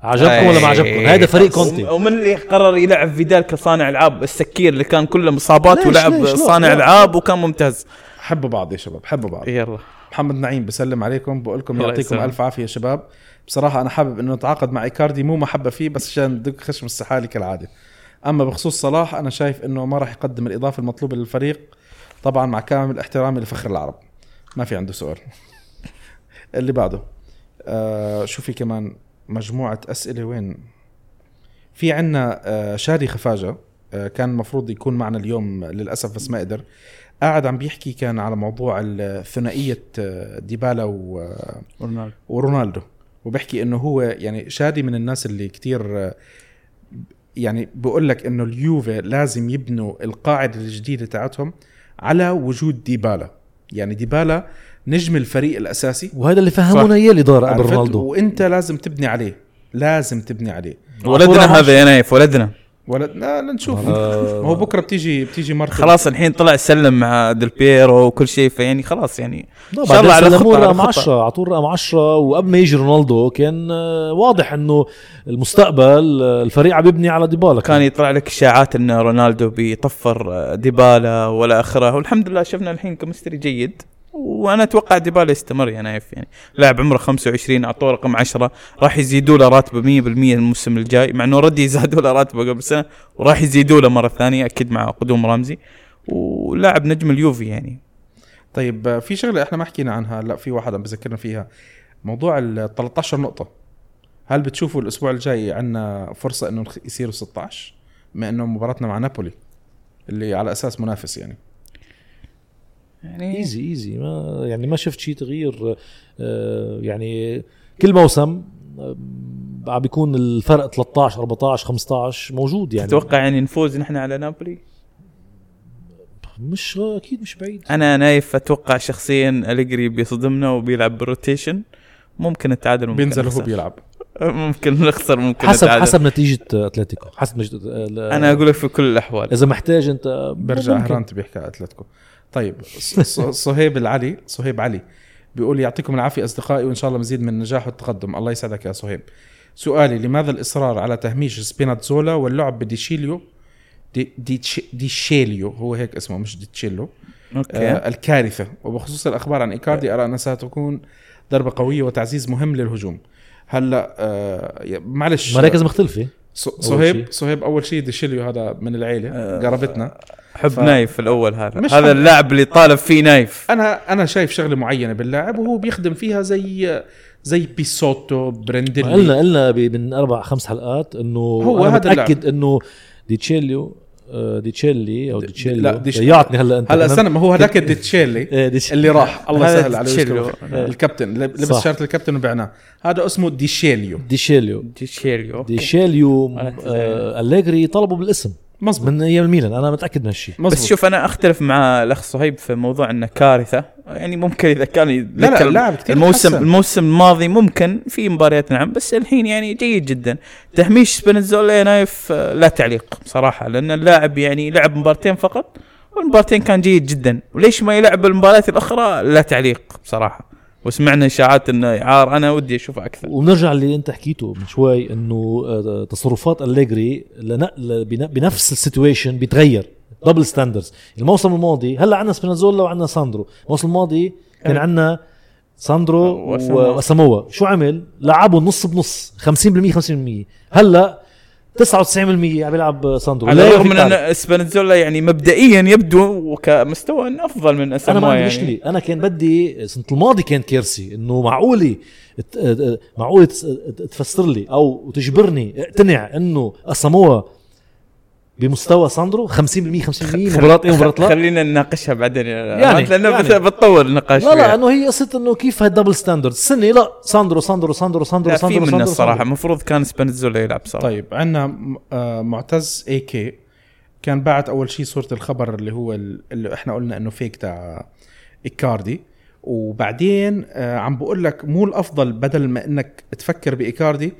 عجبكم ولا ما عجبكم هذا فريق كونتي. ومن اللي قرر يلعب فيدال كصانع ألعاب؟ السكير اللي كان كله مصابات ولعب صانع. ألعاب وكان ممتاز. حبوا بعض يا شباب حبوا بعض. يلا. محمد نعيم بسلم عليكم بقول لكم يعطيكم. ألف عافية يا شباب. بصراحة أنا حابب إنه نتعاقد مع إيكاردي مو محبة فيه بس عشان دق خشم السحالي كالعادة. أما بخصوص صلاح أنا شايف إنه ما راح يقدم الإضافة المطلوبة للفريق. طبعا مع كامل احترامي لفخر العرب. ما في عنده سؤال. اللي بعده. آه شو في كمان؟ مجموعة أسئلة وين؟ في عنا آه شادي خفاجة آه كان المفروض يكون معنا اليوم للأسف بس ما قدر. قاعد عم بيحكي كان على موضوع الثنائية آه، ديبالا و ورونالدو. وبحكي إنه هو يعني شادي من الناس اللي كتير آه، يعني بقول لك إنه اليوفي لازم يبنوا القاعدة الجديدة تاعتهم. على وجود ديبالا. يعني ديبالا نجم الفريق الأساسي. وهذا اللي فهمونا اياه الاداره قبل؟ رونالدو. وإنت لازم تبني عليه. لازم تبني عليه. ولدنا هذا يا نايف ولدنا. ولا لا لنشوف آه. ما هو بكرة بتيجي بتيجي مرته خلاص الحين طلع سلم مع ديل بيرو وكل شيء فيعني خلاص يعني لا إن شاء الله على خطة على رقم خطة. 10 اعطوه رقم 10 وقبل ما يجي رونالدو كان آه، واضح إنه المستقبل آه، الفريق عم يبني على ديبالا كان يطلع لك إشاعات إن رونالدو بيطفر ديبالا ولا آخره. والحمد لله شفنا الحين chemistry جيد. وأنا أتوقع ديبالا يستمر يا نايف يعني. لاعب عمره 25 أعطوه رقم 10 راح يزيدوا له راتبه 100% الموسم الجاي مع إنه ردي زادوا له راتبه قبل سنة وراح يزيدوا له مرة ثانية أكيد مع قدوم رمزي. ولاعب نجم اليوفي يعني. طيب في شغلة إحنا ما حكينا عنها لا في واحد عم بذكرنا فيها. موضوع ال 13 نقطة. هل بتشوفوا الأسبوع الجاي عندنا فرصة إنه يصيروا 16 بما إنه مباراتنا مع نابولي اللي على أساس منافس يعني. يعني easy easy ما يعني ما شفت شيء تغيير آه، يعني كل موسم آه، عم بيكون الفرق 13 14 15 موجود يعني. تتوقع يعني نفوز نحن على نابولي؟ مش أكيد مش بعيد. أنا نايف أتوقع شخصيا أليجري بيصدمنا وبيلعب بال rotation. ممكن التعادل ممكن بينزل وهو نخسر. بيلعب. ممكن نخسر ممكن حسب نتعادل. حسب نتيجة أتلتيكو. حسب نتيجه آه، أنا أقول لك في كل الأحوال. إذا محتاج انت برجع. هرانت بيحكي على أتلتيكو. طيب صهيب العلي صهيب علي بيقول يعطيكم العافية أصدقائي وإن شاء الله مزيد من النجاح والتقدم. الله يسعدك يا صهيب. سؤالي لماذا الإصرار على تهميش سبيناتزولا واللعب بديشيليو؟ دي ديشيليو هو هيك اسمه مش ديتشيلو. okay. آه الكارثة. وبخصوص الأخبار عن إيكاردي ارى أنها ستكون ضربة قوية وتعزيز مهم للهجوم. هلا آه معلش. مراكز مختلفة. صهيب. صهيب أول شيء ديشيليو هذا من العيلة آه، قرابتنا حب ف- نايف الأول هذا. مش هذا حب. اللاعب اللي طالب فيه نايف. أنا أنا شايف شغلة معينة باللاعب وهو بيخدم فيها زي زي بيسوتو برندلي. قلنا قلنا من أربع خمس حلقات إنه هو أنا هذا متأكد إنه ديتشيليو آه، ديتشيلي أو د- ديتشيليو. لا، ضيعتني هلا أنت هلا أنا- استنى ما هو هذاك الديتشيلي إيه، اللي راح. الله يسهل عليه خير. الكابتن لب- لبس. شارة الكابتن وبعناه هذا اسمه ديشيليو. ديشيليو. ديشيليو. ديشيليو أنا آه أليجري طلبوا بالاسم. مزبوط من أيام الميلان أنا متأكد من هالشيء بس شوف أنا أختلف مع الأخ صهيب في موضوع إنه كارثة. يعني ممكن إذا كان لا لا كثير الموسم تحسن. الموسم الماضي ممكن في مباريات نعم بس الحين يعني جيد جدا. تهميش سبينازولا نايف لا تعليق صراحة لأن اللاعب يعني لعب مبارتين فقط والمبارتين كان جيد جدا. وليش ما يلعب المباريات الأخرى؟ لا تعليق بصراحه وسمعنا إشاعات إنه اعار أنا ودي اشوفه أكثر. وبنرجع اللي أنت حكيته من شوي إنه آه، تصرفات بن- بنفس ال situation بيتغير. double standards الموسم الماضي هلأ عندنا سبينازولا وعندنا ساندرو. الموسم الماضي كان أه. عندنا ساندرو واساموا. واساموا شو عمل؟ لعبوا نص بنص 50% 50% هلأ 99% عم بيلعب ساندرو على الرغم من. أن سبينازولا يعني مبدئيا يبدو كمستوى انه أفضل من أنا ما اساموا عندي يعني. مشكله أنا كان بدي السنة الماضي كان curiosity إنه معقولة ت- ت- معقولة تس- تفسر لي أو تجبرني اقتنع إنه اساموا بمستوى ساندرو 50% 50% مباراة إيه مباراة لا. خلينا نناقشها بعدين. يعني يعني- لأنه يعني. بت- بتطول النقاش لا لا. انه هي قصة إنه كيف هال double standard السنة لا ساندرو ساندرو ساندرو ساندرو لا في ساندرو منه ساندرو الصراحة. المفروض كان سبينازولا يلعب صراحة. طيب عندنا معتز AK كان باعت أول شيء صورة الخبر اللي هو ال- اللي إحنا قلنا إنه fake تاع إيكاردي. وبعدين آه، عم بقول لك مو الأفضل بدل ما إنك تفكر بإيكاردي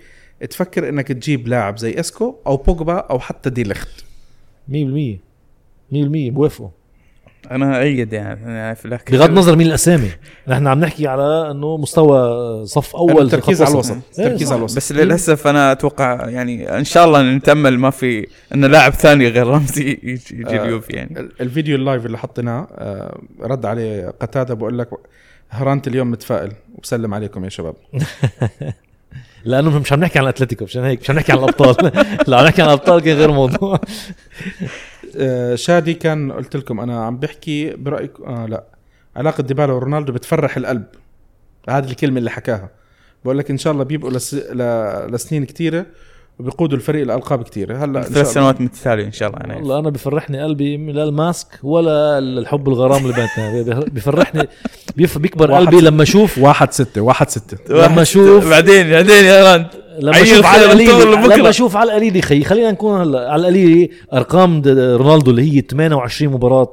تفكر إنك تجيب لاعب زي إسكو أو بوجبا أو حتى دي ليخت. 100% 100% بوافقوا. أنا ايد يعني في الآخر. بغض النظر مين الأسامي. نحن عم نحكي على إنه مستوى صف أول التركيز خط على وسط. الوسط. إيه، التركيز صح. على الوسط. بس للأسف أنا أتوقع يعني إن شاء الله نتأمل ما في إن لاعب ثاني غير رمزي يجي, يجي آه، اليوفي يعني. ال- الفيديو اللايف اللي حطيناه آه، رد عليه قتادة بقول لك هرانت اليوم متفائل. وبسلم عليكم يا شباب. لأنه مش عم نحكي عن الأتلتيكو مشان هيك مش عم نحكي عن الأبطال. لو عم نحكي عن الأبطال كان غير موضوع آه، شادي كان قلت لكم أنا عم بحكي برأيك آه لا. علاقة ديبالا ورونالدو بتفرح القلب. هذه الكلمة اللي حكاها. بقول لك إن شاء الله بيبقوا لس... ل... لسنين كثيره وبيقودوا الفريق لالقاب كثيره هلا ثلاث. سنوات متتاليه إن شاء الله أنا والله أنا بفرحني قلبي لا الماسك ولا الحب الغرام اللي بيناتنا. بفرحني بيف- بيكبر قلبي لما أشوف واحد ستة واحد ستة. لما أشوف بعدين بعدين يا راند لما أشوف على القليل. لما أشوف على القليل خي خلينا نكون هلا على القليل. أرقام رونالدو اللي هي 28 مباراة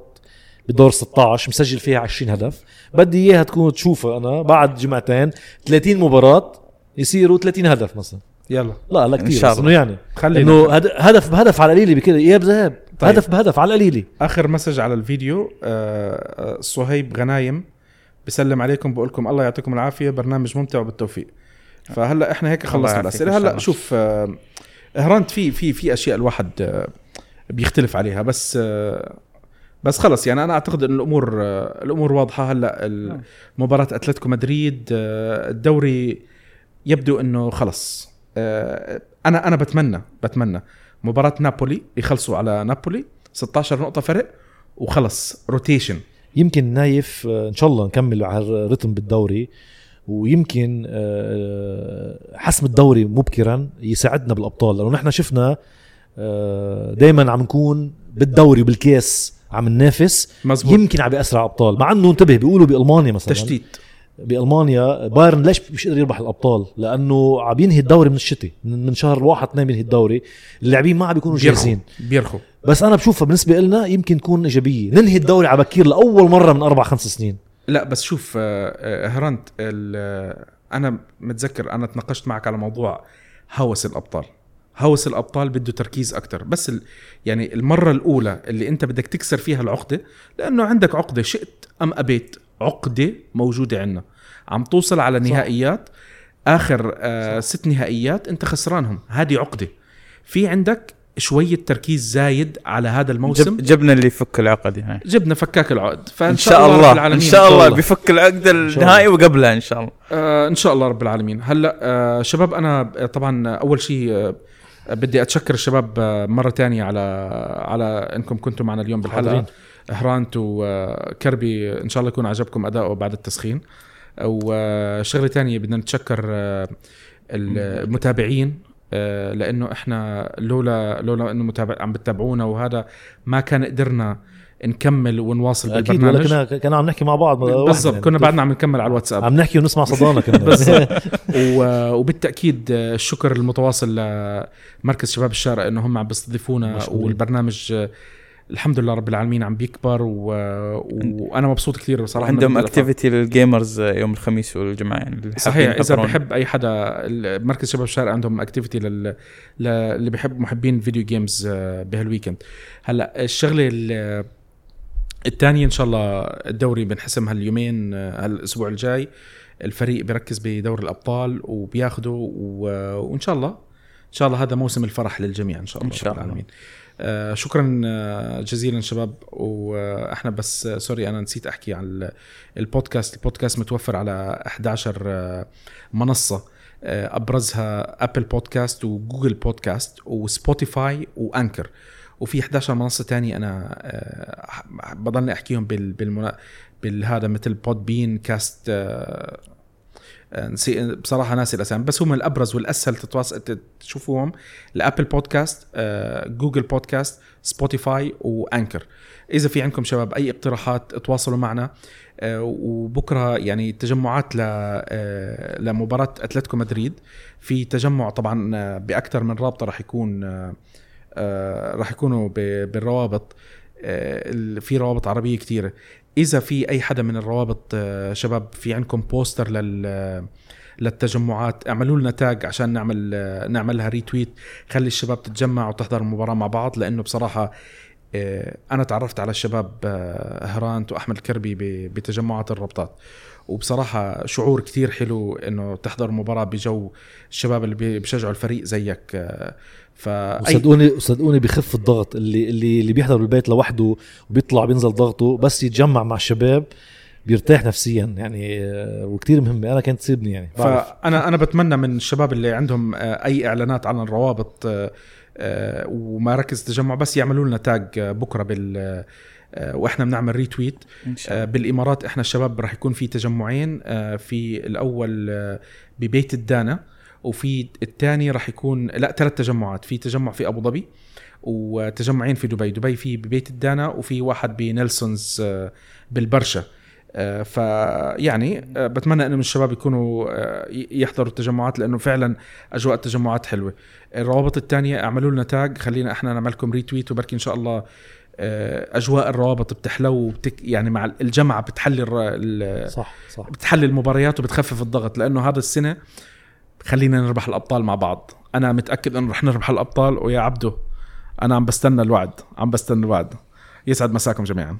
بدور 16 مسجل فيها 20 هدف. بدي إياها تكون تشوفها أنا بعد جمعتين. 30 مباراة يصيروا 30 هدف مثلا. يلا. لا لا كثير شاء بس الله. إنه يعني خلينا إنه هد- هدف بهدف على القليلة بكده. اياب ذهب طيب. هدف بهدف على القليلة. آخر مسج على الفيديو آه، آه، صهيب غنايم بسلم عليكم بقول لكم الله يعطيكم العافية برنامج ممتع وبالتوفيق. فهلا إحنا هيك خلصنا الأسئلة. شاء هلا. شوف آه، هرانت في في في أشياء الواحد آه، بيختلف عليها بس آه، بس خلص. يعني أنا أعتقد إن الأمور آه، الأمور واضحة. هلا ال- مباراة أتلتيكو مدريد آه، الدوري يبدو إنه خلص. أنا أنا بتمنى بتمنى مباراة نابولي يخلصوا على نابولي 16 نقطة فرق وخلص rotation يمكن نايف آه، إن شاء الله نكمل على الرتم بالدوري ويمكن آه، حسم الدوري مبكرا يساعدنا بالأبطال لأنه نحن شفنا دائما عم نكون بالدوري وبالكاس عم ننافس مزبوط. يمكن عم بيأثر ع الأبطال مع إنه انتبه بيقولوا بألمانيا مثلا. تشتيت. بألمانيا بايرن ليش مش قادر يربح الأبطال؟ لأنه عم ينهي الدوري من الشتاء من من شهر واحد اثنين بينهي الدوري. اللاعبين ما عم بيكونوا جاهزين. بيرخوا. بس أنا بشوفها بالنسبة لنا يمكن تكون إيجابية. ننهي الدوري على بكير لأول مرة من أربع خمس سنين. لا بس شوف آه، آه، هرنت ال- آه، أنا متذكر أنا تناقشت معك على موضوع هوس الأبطال. هوس الأبطال بده تركيز أكثر بس ال... يعني المرة الأولى اللي أنت بدك تكسر فيها العقدة لأنه عندك عقدة شئت أم أبيت. عقدة موجودة عندنا عم توصل على نهائيات. آخر آه ست نهائيات انت خسرانهم. هذه عقدة. في عندك شوية تركيز زايد على هذا الموسم. جب جبنا اللي يفك العقد هاي جبنا فكاك العقد. فإن إن شاء الله رب إن العالمين شاء الله الله. بيفك العقد. النهائي وقبلها إن شاء الله. آه إن شاء الله رب العالمين. هلأ آه شباب أنا آه، طبعا أول شيء آه بدي أتشكر الشباب آه مرة تانية على على إنكم كنتم معنا اليوم بالحلقة حاضرين. هرانت وكربي إن شاء الله يكون عجبكم أداؤه بعد التسخين. وشغلة تانية بدنا نتشكر آه، المتابعين آه، لأنه إحنا لولا لولا إنه متابع عم بتتابعونا وهذا ما كان قدرنا نكمل ونواصل أكيد ولا بالبرنامج كنا كنا عم نحكي مع بعض. بالضبط واحد كنا يعني. بعدنا عم نكمل على الواتساب. عم نحكي ونسمع صدانا كنا. وبالتأكيد الشكر المتواصل لمركز شباب الشارع إنه هم عم بيستضيفونا. والبرنامج الحمد لله رب العالمين عم بيكبر و... وأنا مبسوط كثير بصراحه عندهم. اكتيفيتي للجيمرز يوم الخميس والجمعة يعني صحيح إذا. بحب أي حدا مركز شباب الشارع عندهم activity لل... ل- اللي بحب محبين ال video games آه، بهال weekend هلأ الشغلة ال- الثانية إن شاء الله الدوري بنحسم هاليومين آه، هالأسبوع الجاي الفريق بيركز بدور الأبطال وبياخده و... وإن شاء الله إن شاء الله هذا موسم الفرح للجميع إن شاء الله إن شاء الله. العالمين. آه شكرا آه، جزيلا شباب وإحنا بس آه، sorry أنا نسيت أحكي عن ال- البودكاست البودكاست متوفر على 11 آه، منصة أبرزها Apple Podcast و Google Podcast و Spotify و Anchor وفي 11 منصة تانية أنا بضلني أحكيهم بال. بالهذا مثل Podbean Cast نسي بصراحة ناسي الأسامي بس هم الأبرز والأسهل تتواصل تشوفوهم ال Apple Podcast Google Podcast Spotify و Anchor. إذا في عندكم شباب أي اقتراحات تواصلوا معنا آه، وبكرة يعني تجمعات ل آه، لمباراة أتلتيكو مدريد. في تجمع طبعا آه، بأكثر من رابطة راح يكون راح يكونوا بالروابط. في روابط عربية كثيره إذا في أي حدا من الروابط شباب في عندكم poster لل للتجمعات اعملوا لنا تاج عشان نعمل نعملها ريتويت خلي الشباب تتجمع وتحضر المباراة مع بعض لأنه بصراحة آه، أنا تعرفت على الشباب آه، هرانت وأحمد الكربي بتجمعات الربطات وبصراحة شعور كثير حلو إنه تحضر مباراة بجو الشباب اللي بيشجعوا الفريق زيك. آه، ف صدقوني صدقوني بخف الضغط. اللي اللي اللي بيحضر بالبيت لوحده وبيطلع بينزل ضغطه بس يتجمع مع الشباب بيرتاح نفسيا. يعني وكتير مهمه أنا كانت تصيبني يعني. بعرف. فانا أنا بتمنى من الشباب اللي عندهم أي إعلانات عن الروابط آه، ومراكز تجمع بس يعملوا لنا تاج بكرة بال آه، وإحنا بنعمل ريتويت الله. بالإمارات إحنا الشباب راح يكون في تجمعين آه، في الأول ببيت الدانا وفي الثاني راح يكون لا ثلاث تجمعات في تجمع في أبو ظبي وتجمعين في دبي. دبي في ببيت الدانا وفي واحد بنيلسونز بالبرشا. آه، فيعني آه، بتمنى إنه من الشباب يكونوا آه، يحضروا التجمعات لأنه فعلا أجواء التجمعات حلوة. الروابط الثانية أعملوا لنا تاج خلينا إحنا نعمل لكم ريتويت وبركي إن شاء الله أجواء الروابط بتحلو وبتك يعني مع الجمعه بتحلي صح صح. بتحلي المباريات وبتخفف الضغط لأنه هذا السنة خلينا نربح الأبطال مع بعض. أنا متأكد إنه رح نربح الأبطال ويا عبده أنا عم بستنى الوعد عم بستنى الوعد. يسعد مساكم جميعا.